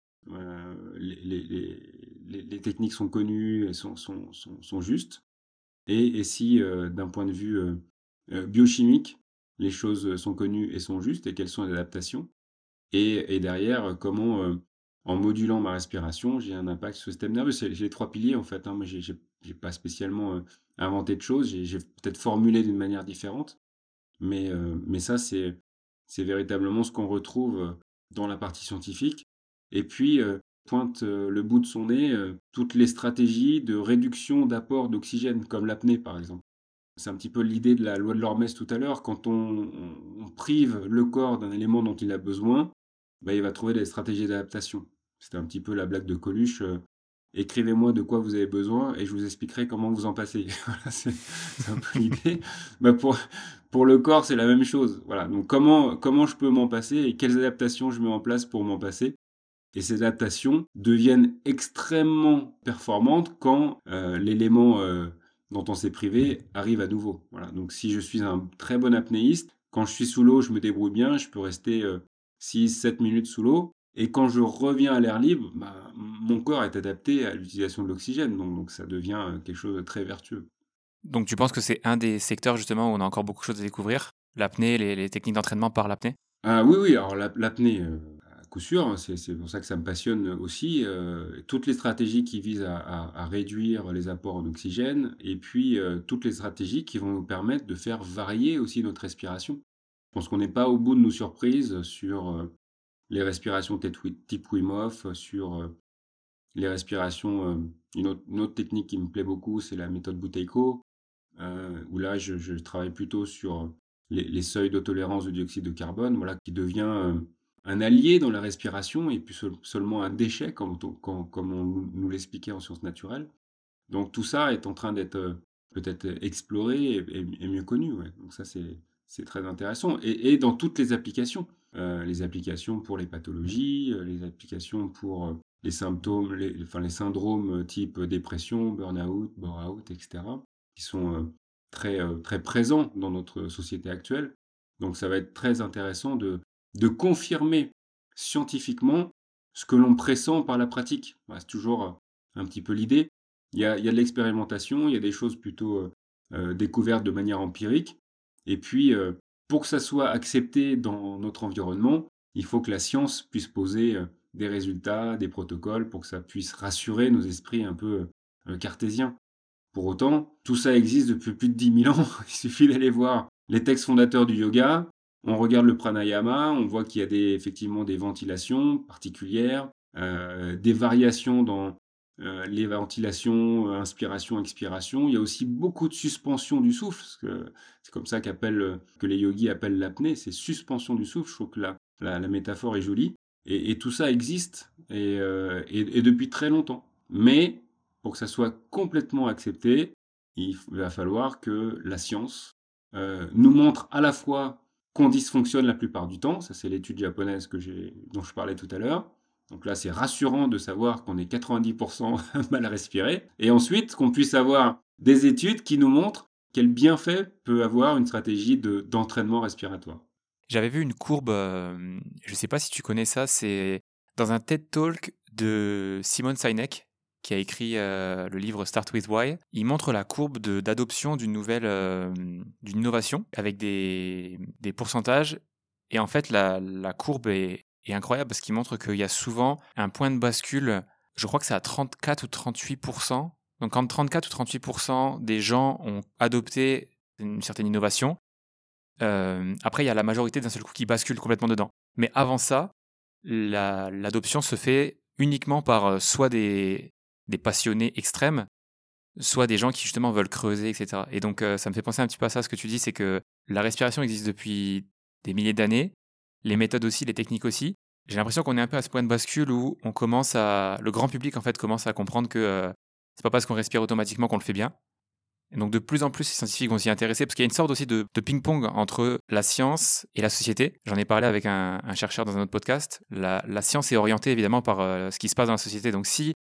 les, techniques sont connues et sont, sont, justes? Et, si, d'un point de vue biochimique, les choses sont connues et sont justes et quelles sont les adaptations? Et, derrière, comment en modulant ma respiration, j'ai un impact sur le système nerveux? C'est les trois piliers en fait. Hein. Moi, j'ai j'ai pas spécialement euh, inventé de choses. J'ai peut-être formulé d'une manière différente, mais euh, mais ça c'est véritablement ce qu'on retrouve euh, dans la partie scientifique. Et puis pointe le bout de son nez toutes les stratégies de réduction d'apport d'oxygène, comme l'apnée par exemple. C'est un petit peu l'idée de la loi de l'Hormèse tout à l'heure. Quand on, on, prive le corps d'un élément dont il a besoin, bah, il va trouver des stratégies d'adaptation. C'était un petit peu la blague de Coluche. Euh, écrivez-moi de quoi vous avez besoin et je vous expliquerai comment vous en passez. c'est un peu l'idée. Bah, pour, pour le corps, c'est la même chose. Voilà. Donc comment, comment je peux m'en passer et quelles adaptations je mets en place pour m'en passer? Et ces adaptations deviennent extrêmement performantes quand euh, l'élément euh, dont on s'est privé arrive à nouveau. Voilà. Donc si je suis un très bon apnéiste, quand je suis sous l'eau, je me débrouille bien, je peux rester 6-7 minutes sous l'eau. Et quand je reviens à l'air libre, bah, mon corps est adapté à l'utilisation de l'oxygène, donc, donc, ça devient euh, quelque chose de très vertueux. Donc tu penses que c'est un des secteurs justement où on a encore beaucoup de choses à découvrir? L'apnée, les, techniques d'entraînement par l'apnée? Ah, Oui, oui, alors l'apnée, euh, à coup sûr, hein, c'est pour ça que ça me passionne aussi. Euh, toutes les stratégies qui visent à, réduire les apports d'oxygène, et puis toutes les stratégies qui vont nous permettre de faire varier aussi notre respiration. Je pense qu'on n'est pas au bout de nos surprises sur les respirations type Wim Hof, sur les respirations. Euh, une autre, technique qui me plaît beaucoup, c'est la méthode Buteyko, où là, je, travaille plutôt sur les, seuils de tolérance de dioxyde de carbone, voilà, qui devient un allié dans la respiration et puis seulement un déchet, comme, on, nous l'expliquait en sciences naturelles. Donc tout ça est en train d'être peut-être exploré et, mieux connu. Donc ça, c'est très intéressant. Et, dans toutes les applications, euh, les applications pour les pathologies, euh, les applications pour euh, les symptômes, les, enfin, les syndromes type dépression, burn-out, bore-out, etc., qui sont très, très présents dans notre société actuelle. Donc ça va être très intéressant de, de confirmer scientifiquement ce que l'on pressent par la pratique. c'est toujours un petit peu l'idée. Il y a, il y a de l'expérimentation, il y a des choses plutôt découvertes de manière empirique, et puis, euh, pour que ça soit accepté dans notre environnement, il faut que la science puisse poser euh, des résultats, des protocoles, pour que ça puisse rassurer nos esprits un peu euh, cartésiens. Pour autant, tout ça existe depuis plus de 10 000 ans. Il suffit d'aller voir les textes fondateurs du yoga. On regarde le pranayama, on voit qu'il y a effectivement des ventilations particulières, des variations dans euh, les ventilations, euh, inspiration, expiration. Il y a aussi beaucoup de suspension du souffle. C'est comme ça que les yogis appellent l'apnée. C'est suspension du souffle. Je trouve que la, la, métaphore est jolie. Et, tout ça existe euh, et, depuis très longtemps. Mais pour que ça soit complètement accepté, il va falloir que la science nous montre à la fois qu'on dysfonctionne la plupart du temps, ça c'est l'étude japonaise que dont je parlais tout à l'heure, donc là, c'est rassurant de savoir qu'on est 90% mal respirer. Et ensuite, qu'on puisse avoir des études qui nous montrent quel bienfait peut avoir une stratégie d'entraînement respiratoire. J'avais vu une courbe, euh, je ne sais pas si tu connais ça, c'est dans un TED Talk de Simon Sinek, qui a écrit euh, le livre Start with Why. Il montre la courbe d'adoption d'une nouvelle, euh, d'une innovation avec des, pourcentages. Et en fait, la, courbe est incroyable parce qu'il montre qu'il y a souvent un point de bascule, je crois que c'est à 34 ou 38%. Donc quand 34 ou 38% des gens ont adopté une certaine innovation, euh, après il y a la majorité d'un seul coup qui bascule complètement dedans. Mais avant ça, l'adoption se fait uniquement par euh, soit des, passionnés extrêmes, soit des gens qui justement veulent creuser, etc. Et donc euh, ça me fait penser un petit peu à ça, ce que tu dis, c'est que la respiration existe depuis des milliers d'années, les méthodes aussi, les techniques aussi. J'ai l'impression qu'on est un peu à ce point de bascule où on commence à, le grand public en fait commence à comprendre que euh, c'est pas parce qu'on respire automatiquement qu'on le fait bien. Donc de plus en plus, les scientifiques vont s'y intéresser parce qu'il y a une sorte aussi de, ping-pong entre la science et la société. J'en ai parlé avec un, chercheur dans un autre podcast. La, science est orientée évidemment par euh, ce qui se passe dans la société. Donc si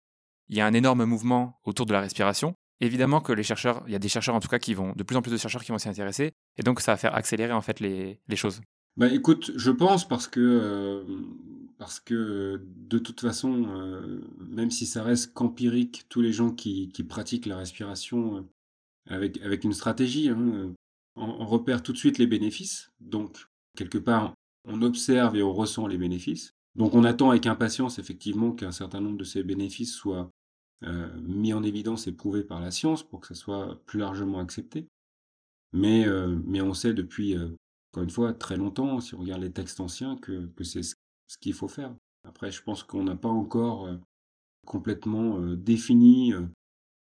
il y a un énorme mouvement autour de la respiration, évidemment que les chercheurs, il y a des chercheurs en tout cas qui vont, de plus en plus de chercheurs qui vont s'y intéresser, et donc ça va faire accélérer en fait les choses. Bah écoute, je pense parce que euh, parce que de toute façon, euh, même si ça reste qu'empirique, tous les gens qui, pratiquent la respiration avec une stratégie, hein, on, repère tout de suite les bénéfices. Donc quelque part, on observe et on ressent les bénéfices. Donc on attend avec impatience effectivement qu'un certain nombre de ces bénéfices soient euh, mis en évidence et prouvés par la science pour que ça soit plus largement accepté. Mais, euh, on sait depuis, euh, encore une fois, très longtemps, si on regarde les textes anciens, que, que c'est ce, qu'il faut faire. Après, je pense qu'on n'a pas encore complètement défini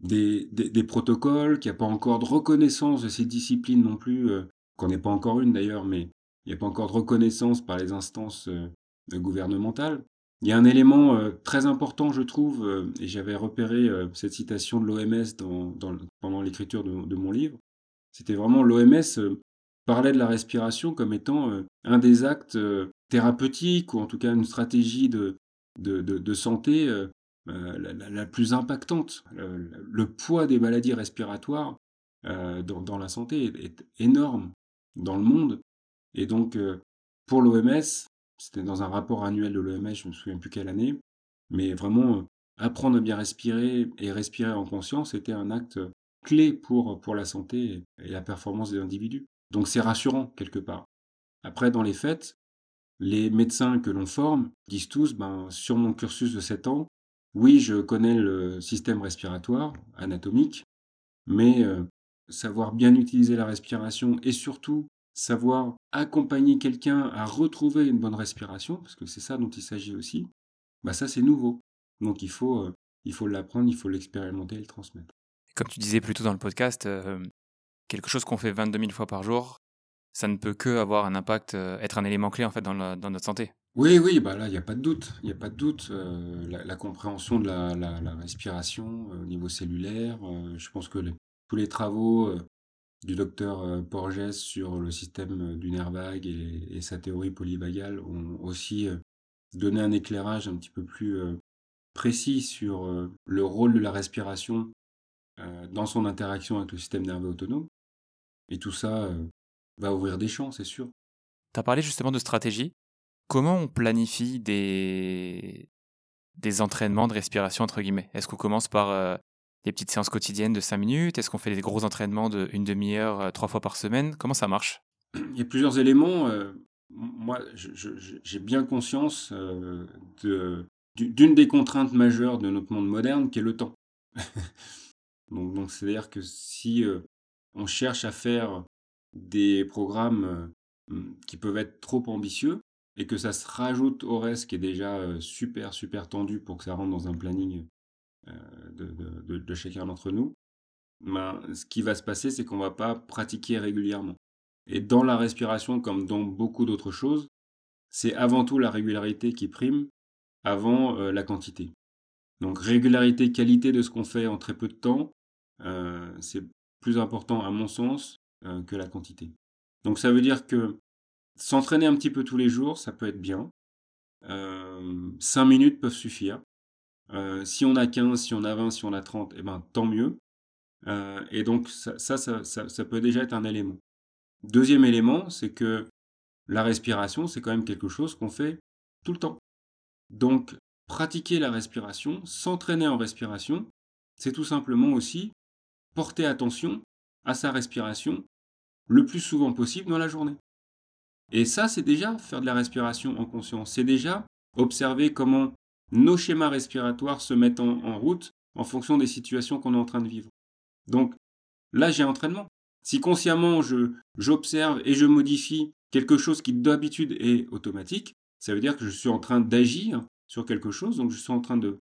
des, des, protocoles, qu'il n'y a pas encore de reconnaissance de ces disciplines non plus, qu'on n'est pas encore une d'ailleurs, mais il n'y a pas encore de reconnaissance par les instances gouvernementales. Il y a un élément euh, très important, je trouve, euh, et j'avais repéré euh, cette citation de l'OMS dans, pendant l'écriture de, mon livre. C'était vraiment l'OMS parlait de la respiration comme étant un des actes thérapeutiques, ou en tout cas une stratégie de, de, santé la, plus impactante. Le, poids des maladies respiratoires dans, dans, la santé est, énorme dans le monde. Et donc, pour l'OMS, c'était dans un rapport annuel de l'OMS, je ne me souviens plus quelle année. Mais vraiment, euh, apprendre à bien respirer et respirer en conscience était un acte clé pour, pour la santé et la performance des individus. Donc c'est rassurant quelque part. Après, dans les faits, les médecins que l'on forme disent tous, ben, sur mon cursus de 7 ans, oui, je connais le système respiratoire anatomique, mais euh, savoir bien utiliser la respiration et surtout savoir accompagner quelqu'un à retrouver une bonne respiration, parce que c'est ça dont il s'agit aussi, bah ça c'est nouveau. Donc il faut euh, l'apprendre, il faut l'expérimenter et le transmettre. Comme tu disais plus tôt dans le podcast, euh, quelque chose qu'on fait 22 000 fois par jour, ça ne peut que avoir un impact, être un élément clé en fait dans notre santé. Oui, oui, bah là, il n'y a pas de doute. Il n'y a pas de doute. La, compréhension de la, respiration au niveau cellulaire, je pense que tous les travaux du docteur euh, Porges sur le système euh, du nerf vague et, sa théorie polyvagale ont aussi euh, donné un éclairage un petit peu plus précis sur le rôle de la respiration dans son interaction avec le système nerveux autonome. Et tout ça va ouvrir des champs, c'est sûr. Tu as parlé justement de stratégie. Comment on planifie des, des entraînements de respiration, entre guillemets? Est-ce qu'on commence par des petites séances quotidiennes de 5 minutes? Est-ce qu'on fait des gros entraînements de une demi-heure, euh, trois fois par semaine? Comment ça marche? Il y a plusieurs éléments. Euh, moi, j'ai bien conscience euh, d'une des contraintes majeures de notre monde moderne, qui est le temps. c'est-à-dire que si on cherche à faire des programmes qui peuvent être trop ambitieux, et que ça se rajoute au reste qui est déjà super, super tendu pour que ça rentre dans un planning euh, de, chacun d'entre nous, ben, ce qui va se passer, c'est qu'on ne va pas pratiquer régulièrement. Et dans la respiration, comme dans beaucoup d'autres choses, c'est avant tout la régularité qui prime avant euh, la quantité. Donc régularité, qualité de ce qu'on fait en très peu de temps, euh, c'est plus important à mon sens que la quantité. Donc ça veut dire que s'entraîner un petit peu tous les jours, ça peut être bien. Cinq minutes peuvent suffire. Euh, si on a 15, si on a 20, si on a 30, eh ben, tant mieux. Euh, et donc ça, ça, peut déjà être un élément. Deuxième élément, c'est que la respiration, c'est quand même quelque chose qu'on fait tout le temps. Donc pratiquer la respiration, s'entraîner en respiration, c'est tout simplement aussi porter attention à sa respiration le plus souvent possible dans la journée. Et ça, c'est déjà faire de la respiration en conscience. C'est déjà observer comment nos schémas respiratoires se mettent en, route en fonction des situations qu'on est en train de vivre. Donc là, j'ai entraînement. Si consciemment j'observe et je modifie quelque chose qui d'habitude est automatique, ça veut dire que je suis en train d'agir sur quelque chose, donc je suis en train de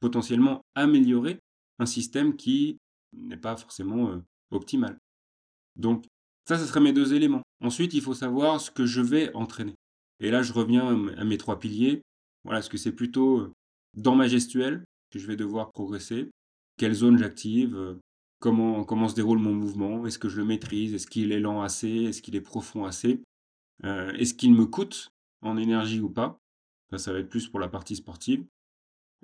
potentiellement améliorer un système qui n'est pas forcément euh, optimal. Donc ça, ce serait mes deux éléments. Ensuite, il faut savoir ce que je vais entraîner. Et là, je reviens à mes trois piliers. Voilà, est-ce que c'est plutôt euh, dans ma gestuelle que je vais devoir progresser Quelle zone j'active euh, comment, comment se déroule mon mouvement Est-ce que je le maîtrise Est-ce qu'il est lent assez Est-ce qu'il est profond assez euh, Est-ce qu'il me coûte en énergie ou pas? Ça, ça va être plus pour la partie sportive.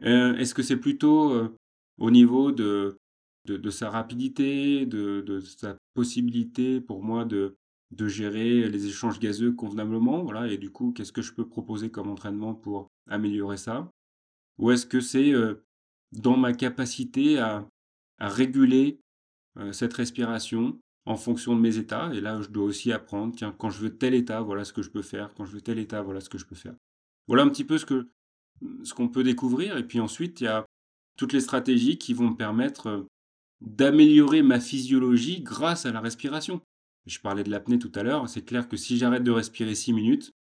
Est-ce que c'est plutôt au niveau de, de, sa rapidité, de, sa possibilité pour moi de, gérer les échanges gazeux convenablement, voilà, et du coup, qu'est-ce que je peux proposer comme entraînement pour améliorer ça? Ou est-ce que c'est euh, dans ma capacité à, à réguler euh, cette respiration en fonction de mes états? Et là, je dois aussi apprendre, tiens, quand je veux tel état, voilà ce que je peux faire, quand je veux tel état, voilà ce que je peux faire. Voilà un petit peu ce que ce qu'on peut découvrir. Et puis ensuite, il y a toutes les stratégies qui vont me permettre euh, d'améliorer ma physiologie grâce à la respiration. Je parlais de l'apnée tout à l'heure. C'est clair que si j'arrête de respirer 6 minutes,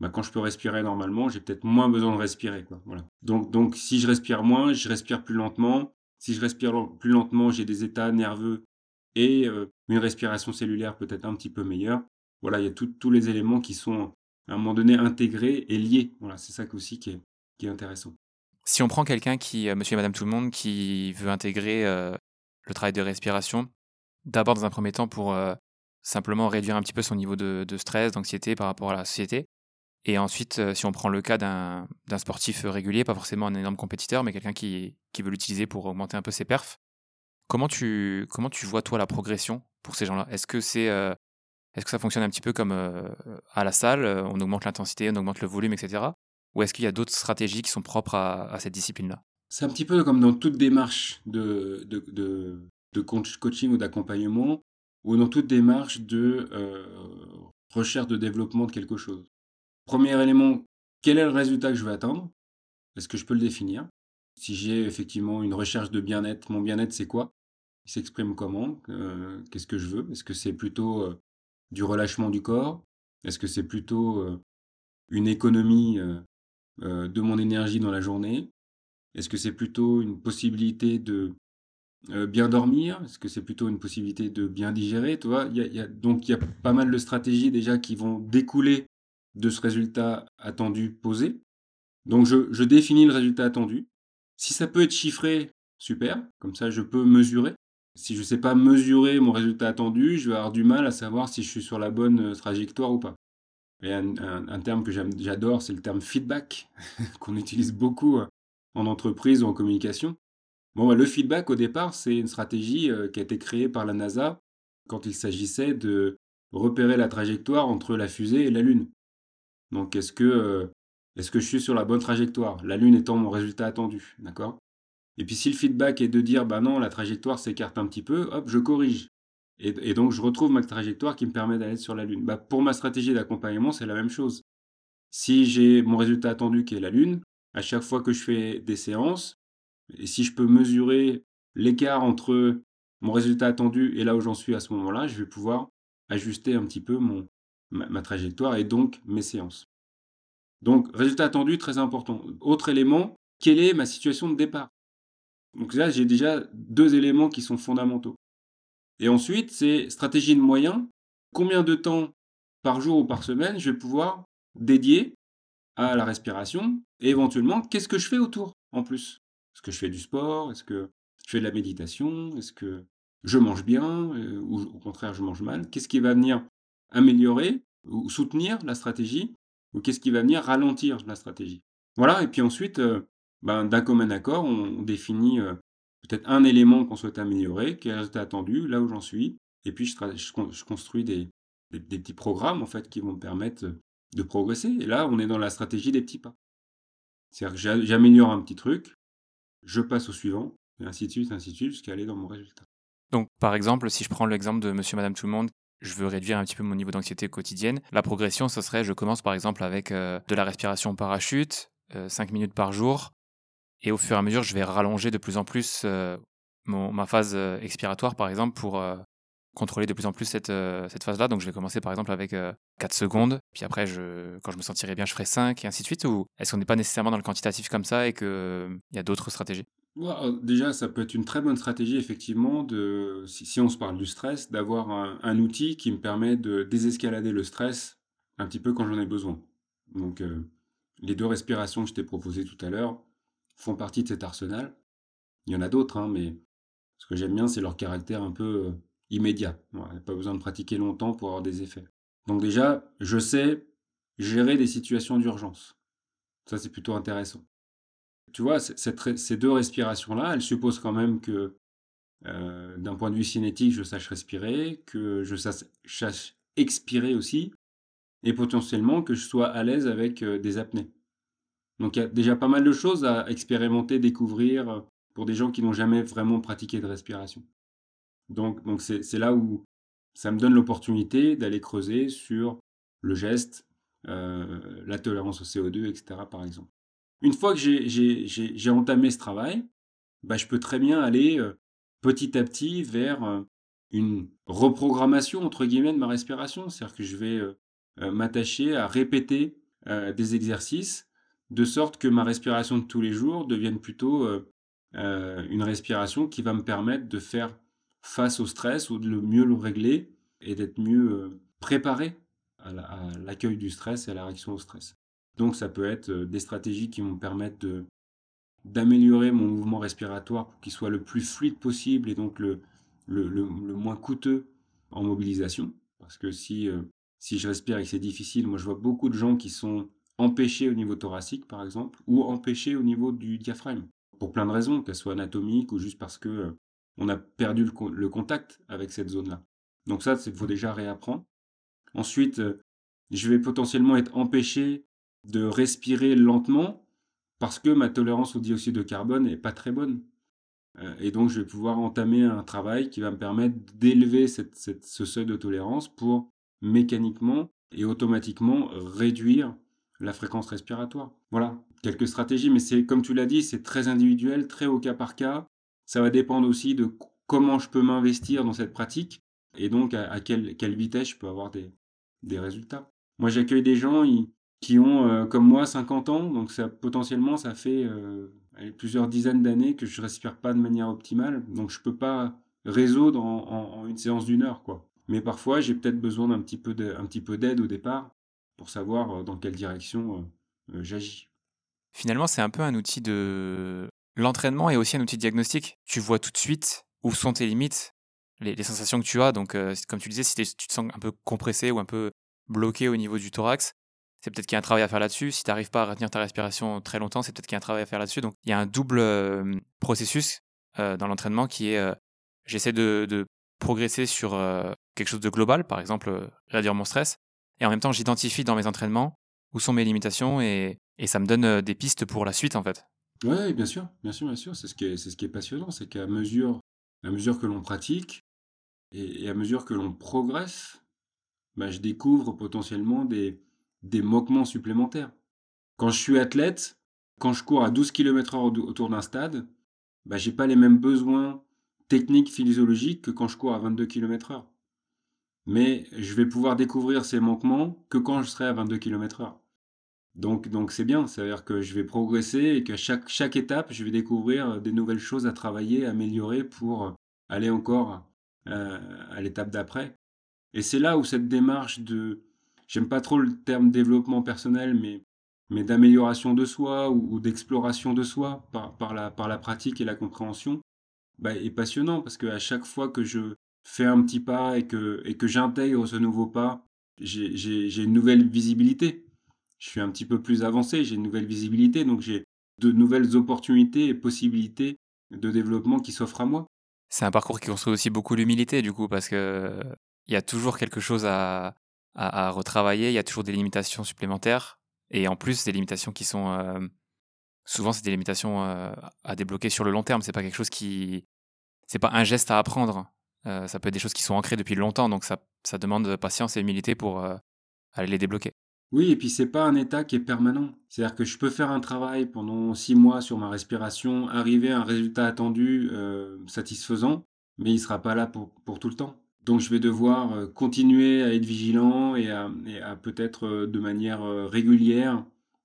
bah, quand je peux respirer normalement, j'ai peut-être moins besoin de respirer. Voilà. Donc, donc, si je respire moins, je respire plus lentement. Si je respire plus lentement, j'ai des états nerveux et euh, une respiration cellulaire peut-être un petit peu meilleure. Voilà, il y a tous les éléments qui sont à un moment donné intégrés et liés. Voilà, c'est ça aussi qui est, qui est intéressant. Si on prend quelqu'un qui, euh, monsieur et madame tout le monde, qui veut intégrer euh, le travail de respiration, d'abord dans un premier temps pour simplement réduire un petit peu son niveau de, stress, d'anxiété par rapport à la société, et ensuite, si on prend le cas d'un sportif régulier, pas forcément un énorme compétiteur, mais quelqu'un qui, veut l'utiliser pour augmenter un peu ses perfs, comment tu, vois toi la progression pour ces gens-là? Est-ce que c'est est-ce que ça fonctionne un petit peu comme à la salle, on augmente l'intensité, on augmente le volume, etc. Ou est-ce qu'il y a d'autres stratégies qui sont propres à, cette discipline-là? C'est un petit peu comme dans toute démarche de, de, de, coaching ou d'accompagnement, ou dans toute démarche de recherche de développement de quelque chose. Premier élément, quel est le résultat que je veux atteindre? Est-ce que je peux le définir? Si j'ai effectivement une recherche de bien-être, mon bien-être c'est quoi? Il s'exprime comment? Euh, Qu'est-ce que je veux? Est-ce que c'est plutôt euh, du relâchement du corps? Est-ce que c'est plutôt euh, une économie de mon énergie dans la journée? Est-ce que c'est plutôt une possibilité de bien dormir? Est-ce que c'est plutôt une possibilité de bien digérer? Donc il y a pas mal de stratégies déjà qui vont découler de ce résultat attendu posé. Donc je, définis le résultat attendu. Si ça peut être chiffré, super, comme ça je peux mesurer. Si je ne sais pas mesurer mon résultat attendu, je vais avoir du mal à savoir si je suis sur la bonne euh, trajectoire ou pas. Un, terme que j'adore, c'est le terme feedback, qu'on utilise beaucoup euh, en entreprise ou en communication. Bon, le feedback, au départ, c'est une stratégie euh, qui a été créée par la NASA quand il s'agissait de repérer la trajectoire entre la fusée et la Lune. Donc, est-ce que, euh, est-ce que je suis sur la bonne trajectoire? La Lune étant mon résultat attendu, d'accord? Et puis, si le feedback est de dire, bah non, la trajectoire s'écarte un petit peu, hop, je corrige. Et, donc, je retrouve ma trajectoire qui me permet d'aller sur la Lune. Bah, pour ma stratégie d'accompagnement, c'est la même chose. Si j'ai mon résultat attendu qui est la Lune, à chaque fois que je fais des séances, et si je peux mesurer l'écart entre mon résultat attendu et là où j'en suis à ce moment-là, je vais pouvoir ajuster un petit peu mon, ma, trajectoire et donc mes séances. Donc, résultat attendu, très important. Autre élément, quelle est ma situation de départ? Donc là, j'ai déjà deux éléments qui sont fondamentaux. Et ensuite, c'est stratégie de moyens. Combien de temps par jour ou par semaine je vais pouvoir dédier à la respiration et éventuellement, qu'est-ce que je fais autour en plus? Est-ce que je fais du sport? Est-ce que je fais de la méditation? Est-ce que je mange bien? Euh, ou au contraire je mange mal? Qu'est-ce qui va venir améliorer ou soutenir la stratégie? Ou qu'est-ce qui va venir ralentir la stratégie? Voilà, et puis ensuite, euh, ben, d'un commun accord, on, définit euh, peut-être un élément qu'on souhaite améliorer, qui est attendu, là où j'en suis, et puis je, je, construis des, des, petits programmes en fait qui vont me permettre de progresser. Et là, on est dans la stratégie des petits pas. C'est-à-dire que j'améliore un petit truc, je passe au suivant, et ainsi de suite, ainsi de suite, jusqu'à aller dans mon résultat. Donc, par exemple, si je prends l'exemple de Monsieur, Madame, tout le monde je veux réduire un petit peu mon niveau d'anxiété quotidienne. La progression, ce serait, je commence par exemple avec euh, de la respiration parachute, 5 euh, minutes par jour, et au fur et à mesure, je vais rallonger de plus en plus euh, ma phase expiratoire, par exemple, pour contrôler de plus en plus cette, cette phase-là. Donc je vais commencer par exemple avec 4 secondes, puis après, quand je me sentirai bien, je ferai 5, et ainsi de suite, ou est-ce qu'on n'est pas nécessairement dans le quantitatif comme ça et qu'il y a d'autres stratégies? Euh, déjà, ça peut être une très bonne stratégie, effectivement, de, si, on se parle du stress, d'avoir un, outil qui me permet de désescalader le stress un petit peu quand j'en ai besoin. Donc, euh, les deux respirations que je t'ai proposées tout à l'heure font partie de cet arsenal. Il y en a d'autres, hein, mais ce que j'aime bien, c'est leur caractère un peu euh, immédiat. a pas besoin de pratiquer longtemps pour avoir des effets. Donc déjà, je sais gérer des situations d'urgence. Ça, c'est plutôt intéressant tu vois, ces deux respirations-là, elles supposent quand même que, euh, d'un point de vue cinétique, je sache respirer, que je sache, expirer aussi, et potentiellement que je sois à l'aise avec euh, des apnées. Donc il y a déjà pas mal de choses à expérimenter, découvrir euh, pour des gens qui n'ont jamais vraiment pratiqué de respiration. Donc donc c'est là où ça me donne l'opportunité d'aller creuser sur le geste, la tolérance au CO2, etc. par exemple. Une fois que j'ai entamé ce travail, bah, je peux très bien aller petit à petit vers une reprogrammation entre guillemets de ma respiration, c'est-à-dire que je vais m'attacher à répéter des exercices de sorte que ma respiration de tous les jours devienne plutôt une respiration qui va me permettre de faire face au stress ou de mieux le régler et d'être mieux préparé à l'accueil du stress et à la réaction au stress. Donc ça peut être des stratégies qui vont permettre de d'améliorer mon mouvement respiratoire pour qu'il soit le plus fluide possible et donc le, le, le, moins coûteux en mobilisation. Parce que si, euh, si je respire et que c'est difficile, moi je vois beaucoup de gens qui sont empêchés au niveau thoracique par exemple, ou empêchés au niveau du diaphragme, pour plein de raisons, qu'elles soient anatomiques ou juste parce que euh, on a perdu le, contact avec cette zone-là. Donc ça, il faut déjà réapprendre. Ensuite, euh, je vais potentiellement être empêché de respirer lentement parce que ma tolérance au dioxyde de carbone n'est pas très bonne. Euh, et donc, je vais pouvoir entamer un travail qui va me permettre d'élever ce seuil de tolérance pour mécaniquement et automatiquement réduire la fréquence respiratoire. Voilà, quelques stratégies, mais c'est comme tu l'as dit, c'est très individuel, très au cas par cas. Ça va dépendre aussi de comment je peux m'investir dans cette pratique et donc à, quelle, vitesse je peux avoir des, des résultats. Moi, j'accueille des gens, qui ont, euh, comme moi, 50 ans. Donc ça, potentiellement, ça fait euh, plusieurs dizaines d'années que je respire pas de manière optimale. Donc je peux pas résoudre en, une séance d'une heure. quoi. Mais parfois, j'ai peut-être besoin d'un petit peu d'aide au départ pour savoir euh, dans quelle direction j'agis. Finalement, c'est un peu un outil de... L'entraînement est aussi un outil de diagnostic. Tu vois tout de suite où sont tes limites, les, sensations que tu as. Donc, comme tu disais, si tu te sens un peu compressé ou un peu bloqué au niveau du thorax, c'est peut-être qu'il y a un travail à faire là-dessus. Si tu n'arrives pas à retenir ta respiration très longtemps, c'est peut-être qu'il y a un travail à faire là-dessus. Donc il y a un double euh, processus euh, dans l'entraînement qui est euh, j'essaie de, progresser sur quelque chose de global, par exemple réduire mon stress, et en même temps j'identifie dans mes entraînements où sont mes limitations et, ça me donne des pistes pour la suite en fait. Oui, bien sûr, bien sûr, bien sûr. C'est ce qui est, c'est passionnant, c'est qu'à mesure, à mesure que l'on pratique et, à mesure que l'on progresse, bah, je découvre potentiellement des, des moquements supplémentaires. Quand je suis athlète, quand je cours à 12 km h autour d'un stade, bah, j'ai pas les mêmes besoins techniques, physiologiques que quand je cours à 22 km h Mais je vais pouvoir découvrir ces manquements que quand je serai à 22 km h Donc, donc c'est bien, c'est-à-dire que je vais progresser et qu'à chaque, chaque étape, je vais découvrir des nouvelles choses à travailler, améliorer pour aller encore euh, à l'étape d'après. Et c'est là où cette démarche de, j'aime pas trop le terme développement personnel, mais, mais d'amélioration de soi ou, d'exploration de soi par, par, la, par la pratique et la compréhension, bah, est passionnant parce qu'à chaque fois que je fais un petit pas et que, et que j'intègre ce nouveau pas, j'ai une nouvelle visibilité. Je suis un petit peu plus avancé, j'ai une nouvelle visibilité, donc j'ai de nouvelles opportunités et possibilités de développement qui s'offrent à moi. C'est un parcours qui construit aussi beaucoup l'humilité, du coup, parce que il y a toujours quelque chose à, à, retravailler. Il y a toujours des limitations supplémentaires. Et en plus, des limitations qui sont. Euh, souvent, c'est des limitations euh, à débloquer sur le long terme. C'est pas quelque chose qui. C'est pas un geste à apprendre. Euh, ça peut être des choses qui sont ancrées depuis longtemps. Donc, ça, ça demande patience et humilité pour aller les débloquer. Oui, et puis c'est pas un état qui est permanent. C'est-à-dire que je peux faire un travail pendant six mois sur ma respiration, arriver à un résultat attendu satisfaisant, mais il sera pas là pour, tout le temps. Donc je vais devoir euh, continuer à être vigilant et à, peut-être euh, de manière euh, régulière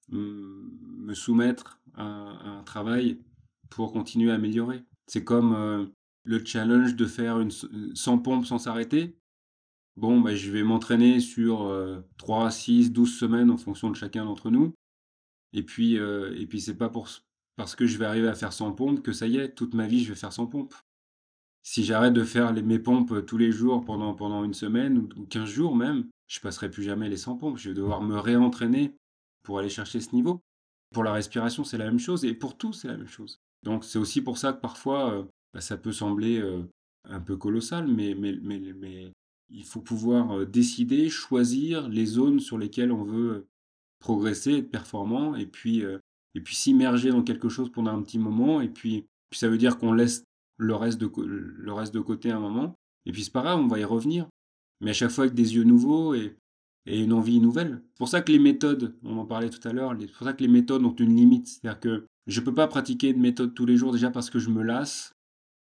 me soumettre à, un travail pour continuer à améliorer. C'est comme le challenge de faire une 100 pompes sans s'arrêter. Bon, bah, je vais m'entraîner sur 3, 6, 12 semaines en fonction de chacun d'entre nous. Et puis, et puis c'est pas pour, parce que je vais arriver à faire 100 pompes que ça y est, toute ma vie je vais faire 100 pompes si j'arrête de faire mes pompes euh, tous les jours pendant, pendant une semaine ou, 15 jours même, je passerai plus jamais les 100 pompes. Je vais devoir me réentraîner pour aller chercher ce niveau. Pour la respiration, c'est la même chose et pour tout, c'est la même chose. Donc c'est aussi pour ça que parfois, euh, bah, ça peut sembler euh, un peu colossal, mais, mais, mais il faut pouvoir décider, choisir les zones sur lesquelles on veut progresser, être performant, et puis, et puis s'immerger dans quelque chose pendant un petit moment, et puis, puis ça veut dire qu'on laisse le reste de, le reste de côté un moment. Et puis c'est pas grave, on va y revenir. Mais à chaque fois avec des yeux nouveaux et, et une envie nouvelle. C'est pour ça que les méthodes, on en parlait tout à l'heure, c'est pour ça que les méthodes ont une limite. C'est-à-dire que je peux pas pratiquer une méthode tous les jours déjà parce que je me lasse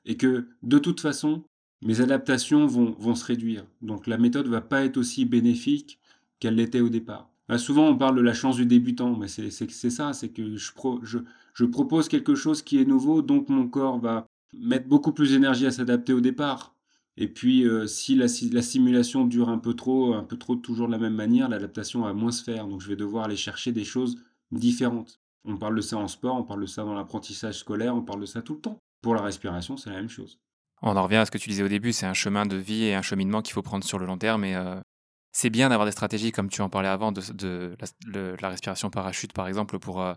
et que de toute façon, mes adaptations vont, vont se réduire. Donc la méthode va pas être aussi bénéfique qu'elle l'était au départ. Bah, souvent on parle de la chance du débutant, mais c'est ça, c'est que je, je, propose quelque chose qui est nouveau, donc mon corps va mettre beaucoup plus d'énergie à s'adapter au départ. Et puis, euh, si la, la, simulation dure un peu trop, un peu trop toujours de la même manière, l'adaptation va moins se faire. Donc, je vais devoir aller chercher des choses différentes. On parle de ça en sport, on parle de ça dans l'apprentissage scolaire, on parle de ça tout le temps. Pour la respiration, c'est la même chose. On en revient à ce que tu disais au début, c'est un chemin de vie et un cheminement qu'il faut prendre sur le long terme. Euh, c'est bien d'avoir des stratégies, comme tu en parlais avant, de, la, respiration parachute, par exemple, pour euh,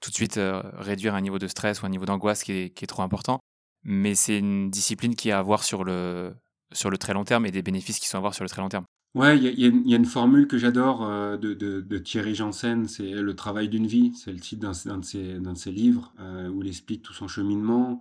tout de suite réduire un niveau de stress ou un niveau d'angoisse qui est trop important mais c'est une discipline qui a à voir sur le, sur le très long terme et des bénéfices qui sont à voir sur le très long terme. Ouais, il y, a une formule que j'adore euh, de, Thierry Janssen, c'est le travail d'une vie. C'est le titre d'un de, de ses livres euh, où il explique tout son cheminement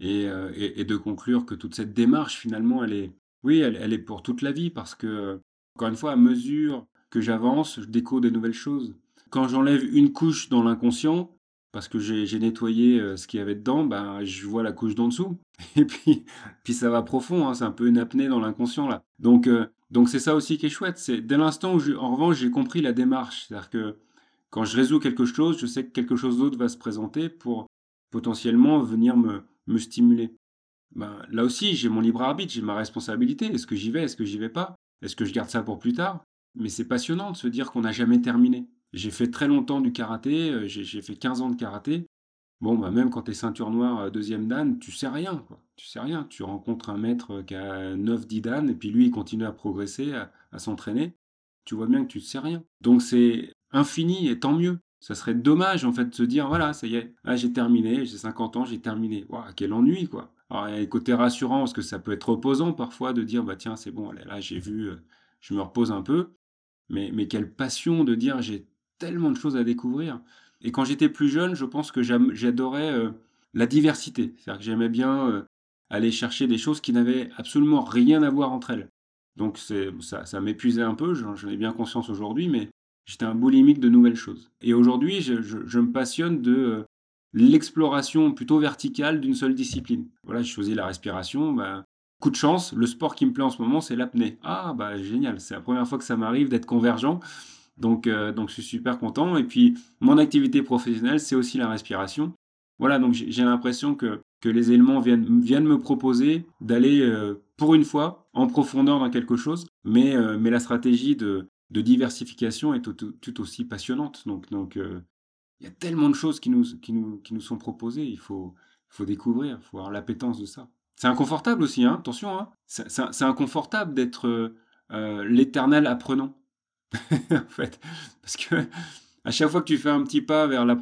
et, euh, et, de conclure que toute cette démarche, finalement, elle est, oui, elle, est pour toute la vie parce que, encore une fois, à mesure que j'avance, je découvre des nouvelles choses. Quand j'enlève une couche dans l'inconscient, parce que j'ai nettoyé euh, ce qu'il y avait dedans, ben, je vois la couche d'en dessous. Et puis, puis ça va profond, hein, c'est un peu une apnée dans l'inconscient là. Donc, euh, donc c'est ça aussi qui est chouette. C'est dès l'instant où, en revanche, j'ai compris la démarche, c'est-à-dire que quand je résous quelque chose, je sais que quelque chose d'autre va se présenter pour potentiellement venir me, me stimuler. Ben, là aussi, j'ai mon libre arbitre, j'ai ma responsabilité. Est-ce que j'y vais, est-ce que j'y vais pas? Est-ce que je garde ça pour plus tard? Mais c'est passionnant de se dire qu'on n'a jamais terminé. J'ai fait très longtemps du karaté, euh, j'ai fait 15 ans de karaté. Bon, bah même quand tu es ceinture noire euh, deuxième dan, tu sais rien, quoi. Tu sais rien. Tu rencontres un maître euh, qui a 9-10 dan, et puis lui, il continue à progresser, à, s'entraîner. Tu vois bien que tu ne sais rien. Donc c'est infini, et tant mieux. Ça serait dommage, en fait, de se dire, voilà, ça y est, ah, j'ai terminé, j'ai 50 ans, j'ai terminé. Waouh, quel ennui, quoi. Alors, il y a les côtés rassurants, parce que ça peut être reposant parfois de dire, bah tiens, c'est bon, là, j'ai vu, je me repose un peu. Mais, mais quelle passion de dire, j'ai tellement de choses à découvrir. Et quand j'étais plus jeune, je pense que j'adorais euh, la diversité. C'est-à-dire que j'aimais bien euh, aller chercher des choses qui n'avaient absolument rien à voir entre elles. Donc ça, ça m'épuisait un peu, j'en ai bien conscience aujourd'hui, mais j'étais un boulimique de nouvelles choses. Et aujourd'hui, je, me passionne de euh, l'exploration plutôt verticale d'une seule discipline. Voilà, je choisis la respiration. Bah, coup de chance, le sport qui me plaît en ce moment, c'est l'apnée. Ah, bah génial, c'est la première fois que ça m'arrive d'être convergent. Donc, euh, donc je suis super content. Et puis, mon activité professionnelle, c'est aussi la respiration. Voilà, donc j'ai l'impression que, que les éléments viennent, viennent me proposer d'aller, euh, pour une fois, en profondeur dans quelque chose. Mais, mais la stratégie de, de diversification est tout, aussi passionnante. Donc, donc il y a tellement de choses qui nous, sont proposées. Il faut, découvrir, il faut avoir l'appétence de ça. C'est inconfortable aussi, hein, attention. Hein. C'est inconfortable d'être l'éternel apprenant. en fait. Parce que à chaque fois que tu fais un petit pas vers la,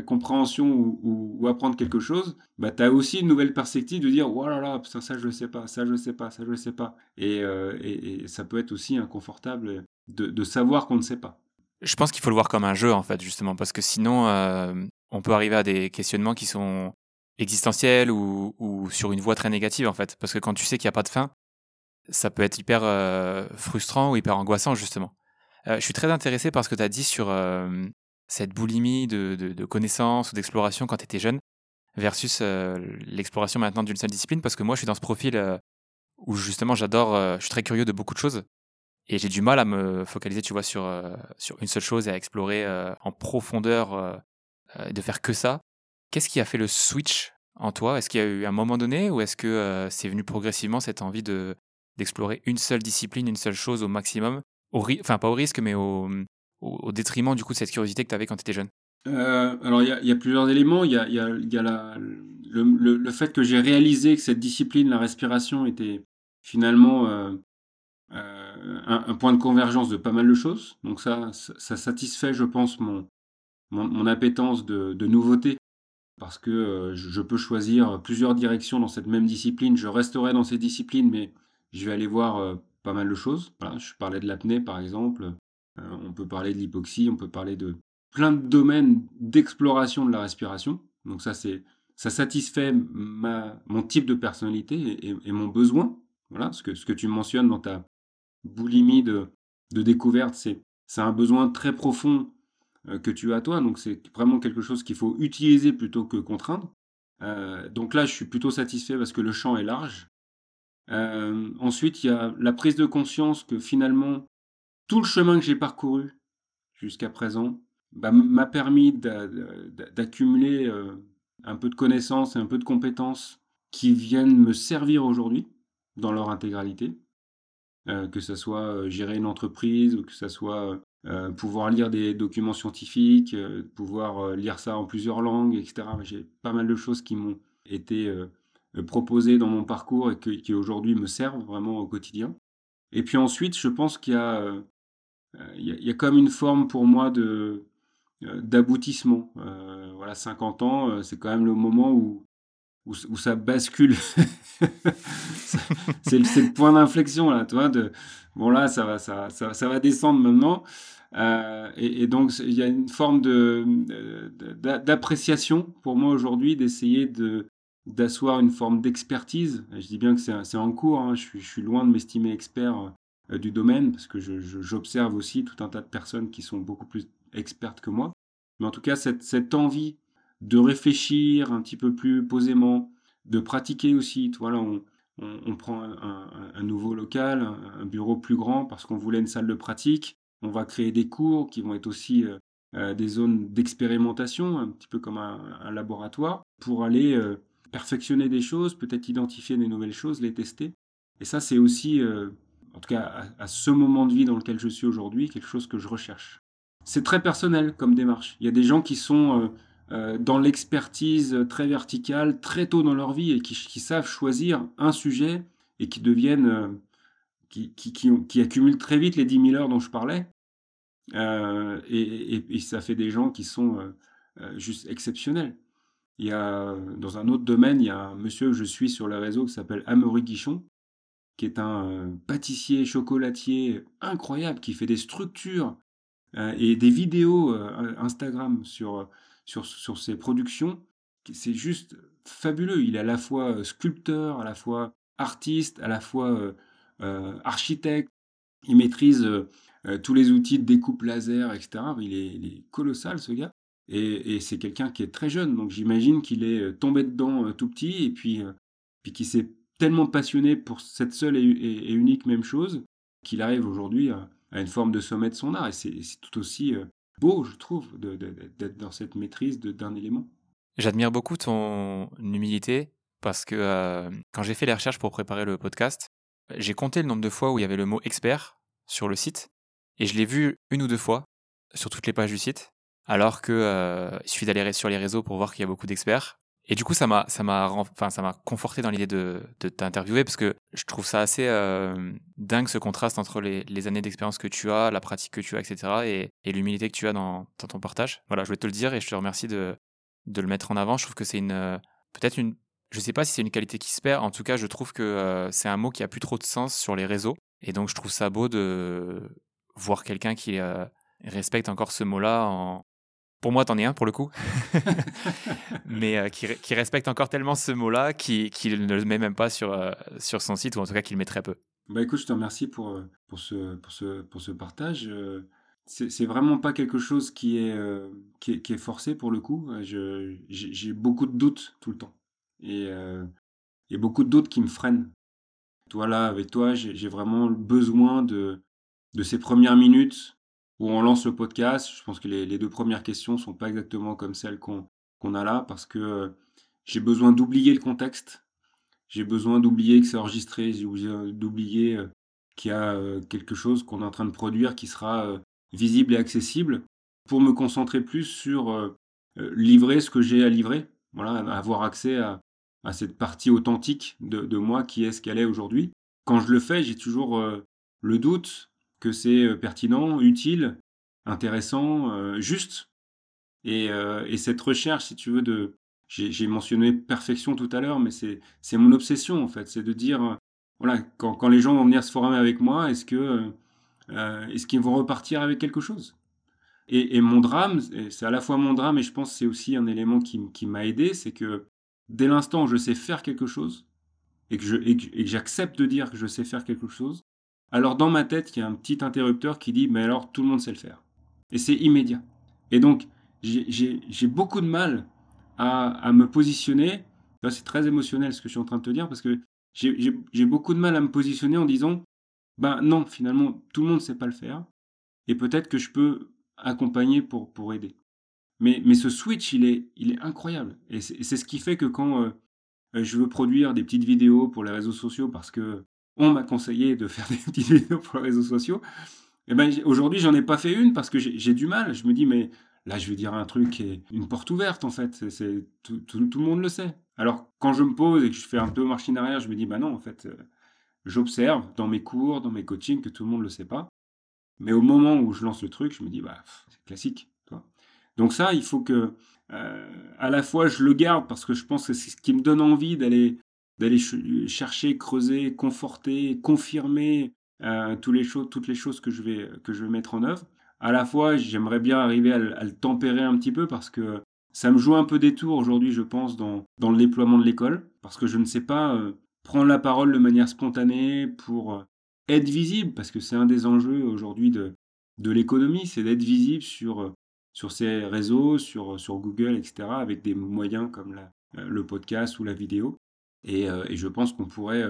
compréhension ou, apprendre quelque chose, bah, tu as aussi une nouvelle perspective de dire Oh là là, ça, je ne sais pas, ça je ne sais pas, ça je ne sais pas. Euh, et, ça peut être aussi inconfortable de, de savoir qu'on ne sait pas. Je pense qu'il faut le voir comme un jeu, en fait, justement, parce que sinon, euh, on peut arriver à des questionnements qui sont existentiels ou, sur une voie très négative, en fait. Parce que quand tu sais qu'il n'y a pas de fin, ça peut être hyper euh, frustrant ou hyper angoissant, justement. Euh, je suis très intéressé par ce que tu as dit sur cette boulimie de, de, connaissances ou d'exploration quand tu étais jeune versus l'exploration maintenant d'une seule discipline parce que moi je suis dans ce profil où justement j'adore, je suis très curieux de beaucoup de choses et j'ai du mal à me focaliser, tu vois, sur, sur une seule chose et à explorer en profondeur, de faire que ça. Qu'est-ce qui a fait le switch en toi? Est-ce qu'il y a eu un moment donné ou est-ce que c'est venu progressivement cette envie de d'explorer une seule discipline, une seule chose au maximum? Enfin pas au risque, mais au, au, détriment du coup de cette curiosité que tu avais quand tu étais jeune? Euh, Alors il y, a plusieurs éléments. Il y a, le, fait que j'ai réalisé que cette discipline, la respiration, était finalement euh, euh, un, point de convergence de pas mal de choses. Donc ça, ça, satisfait, je pense, mon, mon, appétence de, nouveauté. Parce que euh, je peux choisir plusieurs directions dans cette même discipline. Je resterai dans cette discipline, mais je vais aller voir euh, pas mal de choses. je parlais de l'apnée par exemple, euh, on peut parler de l'hypoxie, on peut parler de plein de domaines d'exploration de la respiration. Donc ça, c'est ça satisfait ma, mon type de personnalité et, mon besoin. Voilà, ce que, ce que tu mentionnes dans ta boulimie de, de découverte, c'est un besoin très profond que tu as toi, donc c'est vraiment quelque chose qu'il faut utiliser plutôt que contraindre. donc là, je suis plutôt satisfait parce que le champ est large. ensuite, il y a la prise de conscience que finalement, tout le chemin que j'ai parcouru jusqu'à présent bah, m'a permis d'accumuler euh, un peu de connaissances et un peu de compétences qui viennent me servir aujourd'hui dans leur intégralité. Euh, que ce soit euh, gérer une entreprise ou que ce soit pouvoir lire des documents scientifiques, pouvoir lire ça en plusieurs langues, etc. J'ai pas mal de choses qui m'ont été proposées dans mon parcours et qui aujourd'hui me servent vraiment au quotidien. Et puis ensuite, je pense qu'il y a, il y, a, comme une forme pour moi de, euh, d'aboutissement. Euh, voilà, 50 ans, euh, c'est quand même le moment où, où, ça bascule. c'est le point d'inflexion, là, toi, de, bon, là, ça va, ça, ça, ça va descendre maintenant. et, donc, il y a une forme d'appréciation pour moi aujourd'hui d'essayer de d'asseoir une forme d'expertise. Je dis bien que c'est en cours, hein. je, suis, loin de m'estimer expert du domaine parce que j'observe aussi tout un tas de personnes qui sont beaucoup plus experte que moi. Mais en tout cas, cette envie de réfléchir un petit peu plus posément, de pratiquer aussi. Voilà, on, on, prend un, nouveau local, un, bureau plus grand parce qu'on voulait une salle de pratique. On va créer des cours qui vont être aussi euh, euh, des zones d'expérimentation, un petit peu comme un, laboratoire, pour aller euh, perfectionner des choses, peut-être identifier des nouvelles choses, les tester. Et ça, c'est aussi, en tout cas à, ce moment de vie dans lequel je suis aujourd'hui, quelque chose que je recherche c'est très personnel comme démarche. Il y a des gens qui sont dans l'expertise très verticale très tôt dans leur vie et qui, savent choisir un sujet et qui deviennent, euh, qui, qui, accumulent très vite les 10 000 heures dont je parlais. Et, ça fait des gens qui sont juste exceptionnels. Il y a, dans un autre domaine, il y a un monsieur que je suis sur le réseau qui s'appelle Amaury Guichon, qui est un pâtissier chocolatier incroyable, qui fait des structures euh, et des vidéos euh, Instagram sur, sur, sur ses productions. C'est juste fabuleux. Il est à la fois euh, sculpteur, à la fois artiste, à la fois architecte. Il maîtrise tous les outils de découpe laser, etc. Il est, colossal, ce gars. Et, et c'est quelqu'un qui est très jeune, donc j'imagine qu'il est tombé dedans tout petit et puis, puis qu'il s'est tellement passionné pour cette seule et, unique même chose qu'il arrive aujourd'hui à, une forme de sommet de son art. Et c'est tout aussi euh, beau, je trouve, d'être dans cette maîtrise d'un élément. J'admire beaucoup ton humilité parce que euh, quand j'ai fait les recherches pour préparer le podcast, j'ai compté le nombre de fois où il y avait le mot expert sur le site et je l'ai vu une ou deux fois sur toutes les pages du site. Alors que euh, il suffit d'aller sur les réseaux pour voir qu'il y a beaucoup d'experts. Et du coup, ça m'a, ça m'a, enfin, ça m'a conforté dans l'idée de, t'interviewer parce que je trouve ça assez euh, dingue ce contraste entre les, années d'expérience que tu as, la pratique que tu as, etc. et, l'humilité que tu as dans, ton partage. Voilà, je voulais te le dire et je te remercie de, de le mettre en avant. Je trouve que c'est une, euh, peut-être une, je sais pas si c'est une qualité qui se perd. En tout cas, je trouve que euh, c'est un mot qui a plus trop de sens sur les réseaux. Et donc, je trouve ça beau de voir quelqu'un qui respecte encore ce mot-là en, pour moi, t'en es un pour le coup, mais euh, qui, respecte encore tellement ce mot-là qu'il ne le met même pas sur, euh, sur son site, ou en tout cas qu'il met très peu. Bah écoute, je te remercie pour, euh, pour, ce, pour, ce, pour ce partage. C'est vraiment pas quelque chose qui est, qui est, forcé pour le coup. J'ai beaucoup de doutes tout le temps. Et a beaucoup de doutes qui me freinent. Toi là, avec toi, j'ai vraiment besoin de, de ces premières minutes où on lance le podcast. Je pense que les, deux premières questions sont pas exactement comme celles qu'on a là parce que euh, j'ai besoin d'oublier le contexte. J'ai besoin d'oublier que c'est enregistré, j'ai d'oublier euh, qu'il y a euh, quelque chose qu'on est en train de produire qui sera visible et accessible pour me concentrer plus sur livrer ce que j'ai à livrer. Voilà, avoir accès à, cette partie authentique de, de moi qui est ce qu'elle est aujourd'hui. Quand je le fais, j'ai toujours le doute que c'est euh, pertinent, utile, intéressant, euh, juste. Euh, et, cette recherche, si tu veux, de... J'ai mentionné perfection tout à l'heure, mais c'est mon obsession, en fait. C'est de dire, voilà, quand, les gens vont venir se former avec moi, est-ce que est-ce qu'ils vont repartir avec quelque chose? Et, et, mon drame, c'est à la fois mon drame, et je pense c'est aussi un élément qui, qui m'a aidé, c'est que dès l'instant où je sais faire quelque chose, et que j'accepte de dire que je sais faire quelque chose, alors dans ma tête, il y a un petit interrupteur qui dit, mais alors tout le monde sait le faire. Et c'est immédiat. Et donc, j'ai beaucoup de mal à, me positionner. C'est très émotionnel ce que je suis en train de te dire, parce que j'ai beaucoup de mal à me positionner en disant, ben non, finalement, tout le monde ne sait pas le faire. Et peut-être que je peux accompagner pour, aider. Mais, ce switch, il est, incroyable. Et c'est ce qui fait que quand euh, je veux produire des petites vidéos pour les réseaux sociaux, parce que on m'a conseillé de faire des petites vidéos pour les réseaux sociaux, et eh ben, aujourd'hui, j'en ai pas fait une parce que j'ai du mal. Je me dis, mais là, je vais dire un truc qui est une porte ouverte, en fait. C'est tout, tout, le monde le sait. Alors, quand je me pose et que je fais un peu machine arrière, je me dis, bah non, en fait, euh, j'observe dans mes cours, dans mes coachings, que tout le monde le sait pas. Mais au moment où je lance le truc, je me dis, bah, c'est classique. Donc ça, il faut que, euh, à la fois, je le garde parce que je pense que c'est ce qui me donne envie d'aller d'aller chercher, creuser, conforter, confirmer euh, toutes, les toutes les choses que je, vais, que je vais mettre en œuvre. À la fois, j'aimerais bien arriver à, le tempérer un petit peu parce que ça me joue un peu des tours aujourd'hui, je pense, dans, dans le déploiement de l'école, parce que je ne sais pas euh, prendre la parole de manière spontanée pour euh, être visible, parce que c'est un des enjeux aujourd'hui de, de l'économie, c'est d'être visible sur, sur ces réseaux, sur, sur Google, etc., avec des moyens comme le podcast ou la vidéo. Et, et je pense qu'on pourrait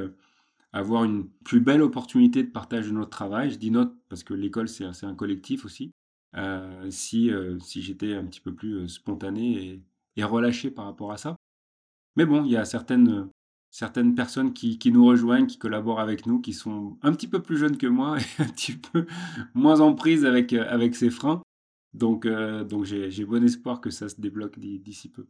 avoir une plus belle opportunité de partage de notre travail. Je dis notre parce que l'école, c'est un collectif aussi. Euh, si euh, si j'étais un petit peu plus euh, spontané et, relâché par rapport à ça. Mais bon, il y a certaines, certaines personnes qui, qui, nous rejoignent, qui collaborent avec nous, qui sont un petit peu plus jeunes que moi et un petit peu moins en prise avec, avec ces freins. Donc, donc j'ai bon espoir que ça se débloque d'ici peu.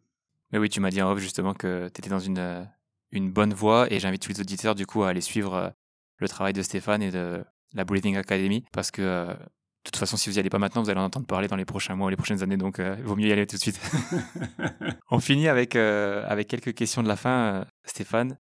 Mais oui, tu m'as dit en off justement que tu étais dans une, une bonne voie et j'invite tous les auditeurs du coup à aller suivre euh, le travail de Stéphane et de la Breathing Academy parce que euh, de toute façon, si vous n'y allez pas maintenant, vous allez en entendre parler dans les prochains mois ou les prochaines années, donc euh, il vaut mieux y aller tout de suite. On finit avec, avec quelques questions de la fin, Stéphane.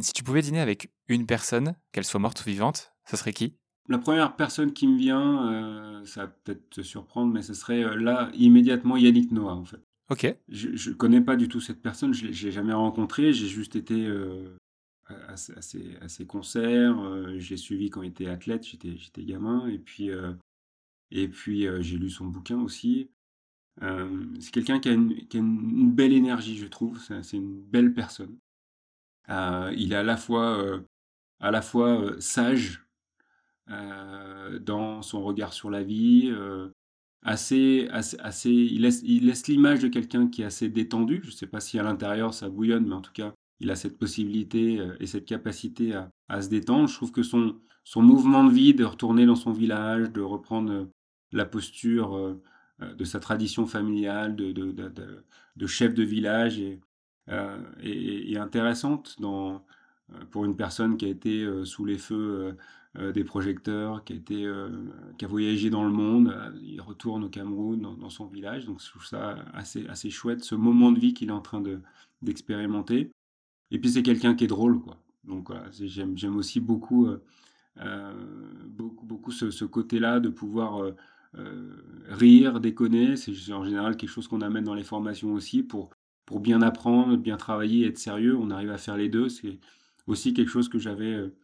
si tu pouvais dîner avec une personne, qu'elle soit morte ou vivante, ce serait qui? La première personne qui me vient, ça va peut-être te surprendre, mais ce serait là immédiatement Yannick Noah en fait. Ok. Je ne connais pas du tout cette personne, je l'ai jamais rencontré, j'ai juste été euh, à, ses, concerts, euh, j'ai suivi quand il était athlète, j'étais gamin, et puis, euh, et puis j'ai lu son bouquin aussi. c'est quelqu'un qui, a une belle énergie, je trouve, c'est une belle personne. il est à la fois, à la fois sage dans son regard sur la vie, assez, assez, il laisse, il laisse l'image de quelqu'un qui est assez détendu. Je ne sais pas si à l'intérieur ça bouillonne, mais en tout cas, il a cette possibilité euh, et cette capacité à, à, se détendre. Je trouve que son, son mouvement de vie, de retourner dans son village, de reprendre euh, la posture euh, de sa tradition familiale, de, de, de, chef de village, est, est, intéressante dans, pour une personne qui a été sous les feux euh, des projecteurs, qui a, été, euh, qui a voyagé dans le monde. Euh, il retourne au Cameroun, dans, son village. Donc je trouve ça assez, assez chouette, ce moment de vie qu'il est en train d'expérimenter. Et puis c'est quelqu'un qui est drôle, quoi. Donc voilà, j'aime aussi beaucoup, beaucoup, beaucoup ce, côté-là de pouvoir rire, déconner. C'est en général quelque chose qu'on amène dans les formations aussi pour, pour bien apprendre, bien travailler, être sérieux. On arrive à faire les deux. C'est aussi quelque chose que j'avais euh,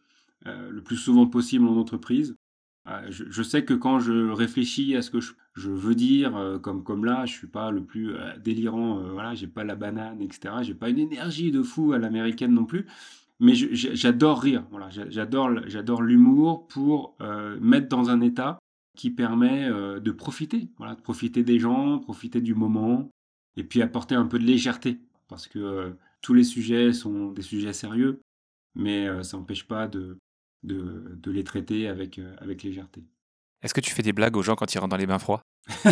le plus souvent possible en entreprise. Euh, je, sais que quand je réfléchis à ce que je, veux dire, euh, comme, comme là, je suis pas le plus délirant, voilà, j'ai pas la banane, etc. J'ai pas une énergie de fou à l'américaine non plus, mais j'adore rire. Voilà, j'adore, j'adore l'humour pour mettre dans un état qui permet de profiter, voilà, de profiter des gens, profiter du moment, et puis apporter un peu de légèreté, parce que tous les sujets sont des sujets sérieux, mais ça n'empêche pas de, de, les traiter avec, euh, avec légèreté. Est-ce que tu fais des blagues aux gens quand ils rentrent dans les bains froids?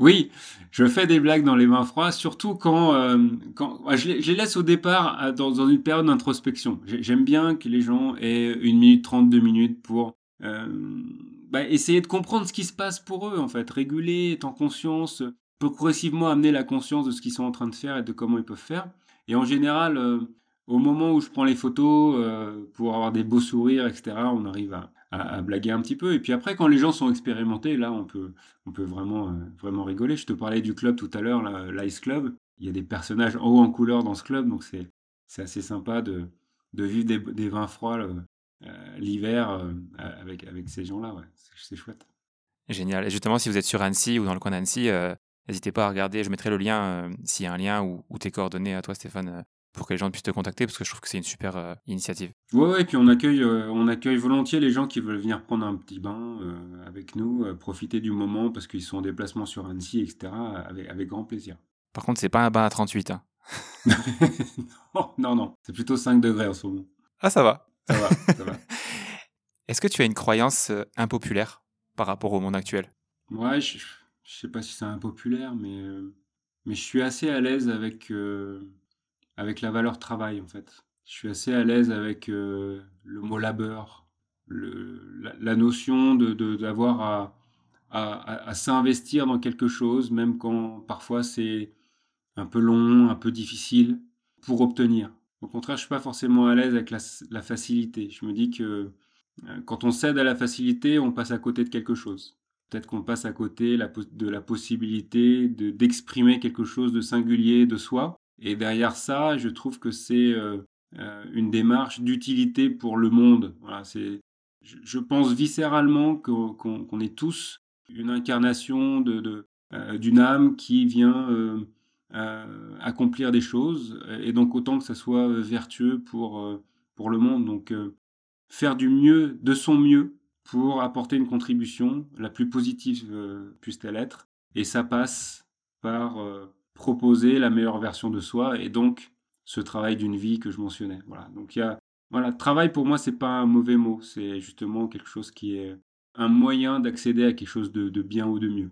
Oui, je fais des blagues dans les bains froids, surtout quand, euh, quand je, les, laisse au départ dans, une période d'introspection. J'aime bien que les gens aient une minute trente, deux minutes pour euh, bah, essayer de comprendre ce qui se passe pour eux, en fait, réguler, être en conscience, progressivement amener la conscience de ce qu'ils sont en train de faire et de comment ils peuvent faire. Et en général, au moment où je prends les photos euh, pour avoir des beaux sourires, etc., on arrive à, blaguer un petit peu. Et puis après, quand les gens sont expérimentés, là, on peut, on peut vraiment, euh, vraiment rigoler. Je te parlais du club tout à l'heure, l'Ice Club. Il y a des personnages en haut en couleur dans ce club, donc c'est assez sympa de, de vivre des, vins froids l'hiver avec, avec ces gens-là. Ouais. C'est chouette. Génial. Et justement, si vous êtes sur Annecy ou dans le coin d'Annecy, n'hésitez pas à regarder. Je mettrai le lien, s'il y a un lien ou, tes coordonnées à toi, Stéphane, pour que les gens puissent te contacter, parce que je trouve que c'est une super initiative. Ouais, et puis on accueille, on accueille volontiers les gens qui veulent venir prendre un petit bain avec nous, profiter du moment parce qu'ils sont en déplacement sur Annecy, etc., avec, avec grand plaisir. Par contre, c'est pas un bain à 38. Hein. non, non, c'est plutôt 5 degrés en ce moment. Ah, ça va. Ça va, ça va. Est-ce que tu as une croyance euh, impopulaire par rapport au monde actuel? Ouais, je, je sais pas si c'est impopulaire, mais, euh, mais je suis assez à l'aise avec, euh, avec la valeur travail, en fait. Je suis assez à l'aise avec le mot labeur, la, notion de, d'avoir à, à, à s'investir dans quelque chose, même quand parfois c'est un peu long, un peu difficile, pour obtenir. Au contraire, je suis pas forcément à l'aise avec la, facilité. Je me dis que euh, quand on cède à la facilité, on passe à côté de quelque chose. Peut-être qu'on passe à côté de la possibilité d'exprimer quelque chose de singulier de soi. Et derrière ça, je trouve que c'est euh, euh, une démarche d'utilité pour le monde. Voilà, c'est, je, pense viscéralement qu'on est tous une incarnation de, d'une âme qui vient accomplir des choses, et donc autant que ça soit euh, vertueux pour, euh, pour le monde. Donc euh, faire du mieux, de son mieux, pour apporter une contribution, la plus positive puisse-t-elle être, et ça passe par proposer la meilleure version de soi, et donc ce travail d'une vie que je mentionnais. Voilà. Donc il y a, voilà, travail pour moi c'est pas un mauvais mot, c'est justement quelque chose qui est un moyen d'accéder à quelque chose de, de bien ou de mieux.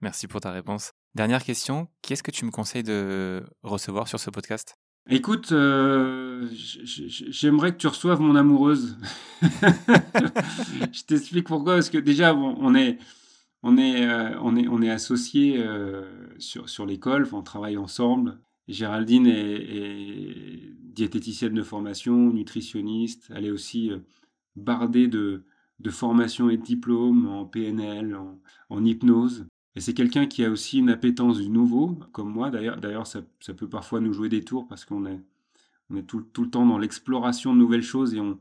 Merci pour ta réponse. Dernière question, qui est-ce que tu me conseilles de recevoir sur ce podcast? Écoute, euh, j'aimerais que tu reçoives mon amoureuse. je t'explique pourquoi, parce que déjà, on est, on est, euh, on est, on est associés euh, sur, sur l'école, on travaille ensemble. Géraldine est, diététicienne de formation, nutritionniste. Elle est aussi bardée de, de formation et de diplômes en PNL, en hypnose. Et c'est quelqu'un qui a aussi une appétence du nouveau, comme moi d'ailleurs. D'ailleurs, ça, ça, peut parfois nous jouer des tours parce qu'on est, on est tout, tout, le temps dans l'exploration de nouvelles choses et on,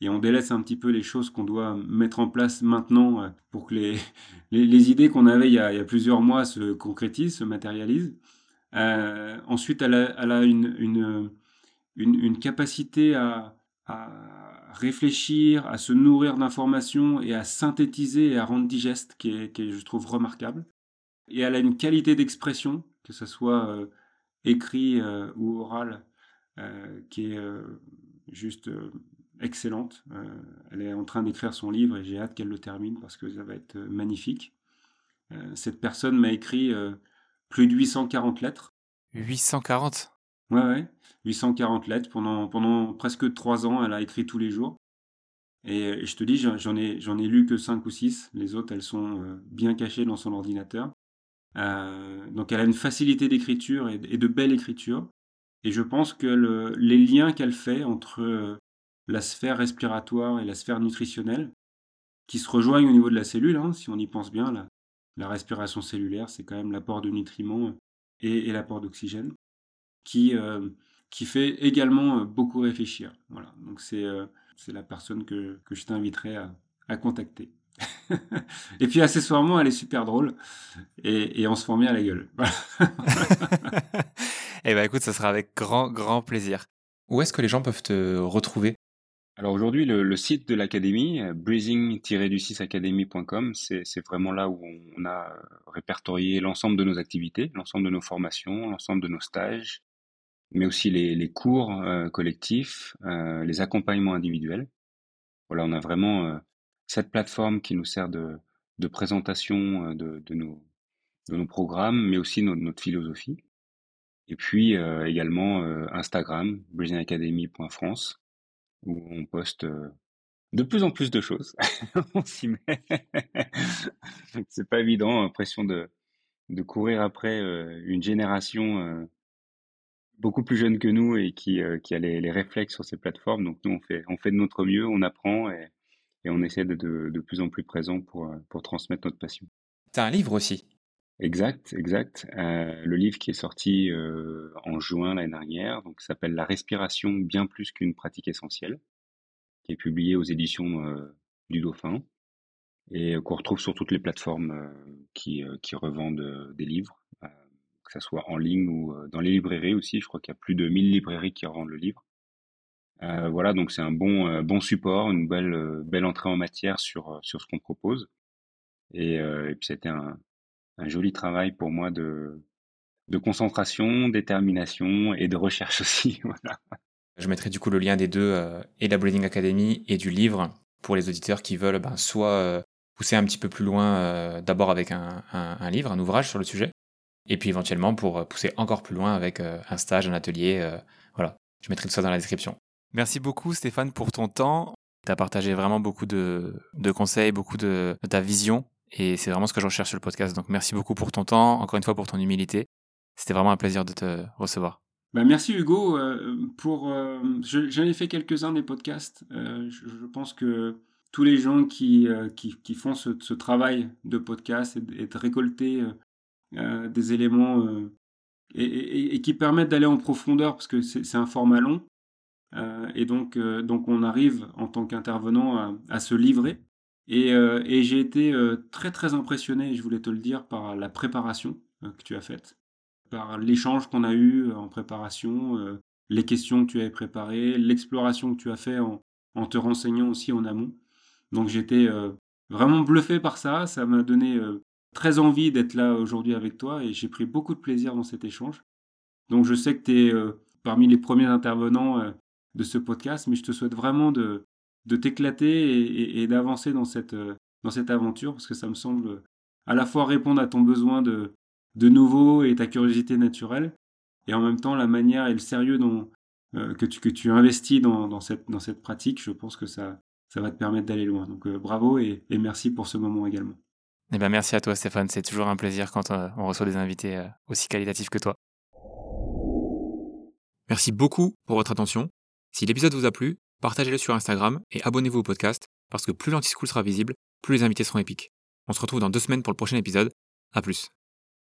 et on délaisse un petit peu les choses qu'on doit mettre en place maintenant euh, pour que les, les, idées qu'on avait il y, a, plusieurs mois se concrétisent, se matérialisent. Euh, ensuite, elle a, une, une, une, capacité à, à réfléchir, à se nourrir d'informations et à synthétiser et à rendre digeste qui est, qui je trouve, remarquable. Et elle a une qualité d'expression, que ce soit euh, écrit ou oral, qui est juste excellente. elle est en train d'écrire son livre et j'ai hâte qu'elle le termine parce que ça va être magnifique. cette personne m'a écrit plus de 840 lettres. 840 Ouais, ouais. 840 lettres pendant, pendant presque trois ans. Elle a écrit tous les jours. Et, je te dis, j'en ai, j'en ai lu que cinq ou six. Les autres, elles sont euh, bien cachées dans son ordinateur. Euh, donc, elle a une facilité d'écriture et, de belle écriture. Et je pense que le, les liens qu'elle fait entre euh, la sphère respiratoire et la sphère nutritionnelle, qui se rejoignent au niveau de la cellule, hein, si on y pense bien, la, la respiration cellulaire, c'est quand même l'apport de nutriments et, et l'apport d'oxygène qui, euh, qui fait également euh, beaucoup réfléchir. Voilà, donc c'est euh, la personne que, que je t'inviterai à, à contacter. et puis accessoirement, elle est super drôle et, on se forme bien à la gueule. eh ben écoute, ça sera avec grand, grand plaisir. Où est-ce que les gens peuvent te retrouver? Alors aujourd'hui, le, le, site de l'académie, breathing-du6academy.com, c'est vraiment là où on a répertorié l'ensemble de nos activités, l'ensemble de nos formations, l'ensemble de nos stages, mais aussi les, les cours euh, collectifs, euh, les accompagnements individuels. Voilà, on a vraiment euh, cette plateforme qui nous sert de, de présentation de, de, nos, de nos programmes, mais aussi notre, notre philosophie. Et puis également Instagram, bridgingacademy.france, où on poste de plus en plus de choses. on s'y met. C'est pas évident, impression de, de courir après une génération beaucoup plus jeunes que nous et qui, qui a les, les, réflexes sur ces plateformes. Donc nous, on fait, on fait de notre mieux, on apprend et, et on essaie de, de, de, plus en plus présent pour, pour transmettre notre passion. Tu as un livre aussi? Exact, exact. Euh, le livre qui est sorti euh, en juin l'année dernière, donc s'appelle La respiration bien plus qu'une pratique essentielle, qui est publié aux éditions du Dauphin et qu'on retrouve sur toutes les plateformes qui, qui revendent des livres, que ce soit en ligne ou dans les librairies aussi. Je crois qu'il y a plus de 1000 librairies qui revendent le livre. voilà, donc c'est un bon, bon support, une belle, belle entrée en matière sur, sur ce qu'on propose. Et puis c'était un, un joli travail pour moi de, de concentration, détermination et de recherche aussi. voilà. Je mettrai du coup le lien des deux, euh, et la Breeding Academy et du livre, pour les auditeurs qui veulent ben, soit euh, pousser un petit peu plus loin, euh, d'abord avec un, un, livre, un ouvrage sur le sujet, et puis éventuellement pour pousser encore plus loin avec un stage, un atelier. voilà, je mettrai tout ça dans la description. Merci beaucoup Stéphane pour ton temps. Tu as partagé vraiment beaucoup de, de conseils, beaucoup de, de ta vision et c'est vraiment ce que je recherche sur le podcast. Donc merci beaucoup pour ton temps, encore une fois pour ton humilité. C'était vraiment un plaisir de te recevoir. Bah merci Hugo. Euh, pour, euh, j'en ai fait quelques-uns des podcasts. Euh, je, pense que tous les gens qui, qui, font ce, travail de podcast et, de récolter des éléments et, qui permettent d'aller en profondeur, parce que c'est un format long, et donc, donc on arrive en tant qu'intervenant à, se livrer. Et, et j'ai été très très impressionné, je voulais te le dire, par la préparation que tu as faite par l'échange qu'on a eu en préparation, euh, les questions que tu avais préparées, l'exploration que tu as fait en, te renseignant aussi en amont. Donc j'étais euh, vraiment bluffé par ça, ça m'a donné euh, très envie d'être là aujourd'hui avec toi et j'ai pris beaucoup de plaisir dans cet échange. Donc je sais que tu es parmi les premiers intervenants de ce podcast, mais je te souhaite vraiment de, de t'éclater et, d'avancer dans cette, dans cette aventure parce que ça me semble à la fois répondre à ton besoin de, de nouveau et ta curiosité naturelle, et en même temps la manière et le sérieux dont, euh, que, tu, que tu investis dans, dans, cette, dans cette pratique, je pense que ça, ça va te permettre d'aller loin. Donc euh, bravo et, merci pour ce moment également. Eh ben, merci à toi Stéphane, c'est toujours un plaisir quand euh, on reçoit des invités aussi qualitatifs que toi. Merci beaucoup pour votre attention. Si l'épisode vous a plu, partagez-le sur Instagram et abonnez-vous au podcast parce que plus l'anti-school sera visible, plus les invités seront épiques. On se retrouve dans deux semaines pour le prochain épisode. À plus.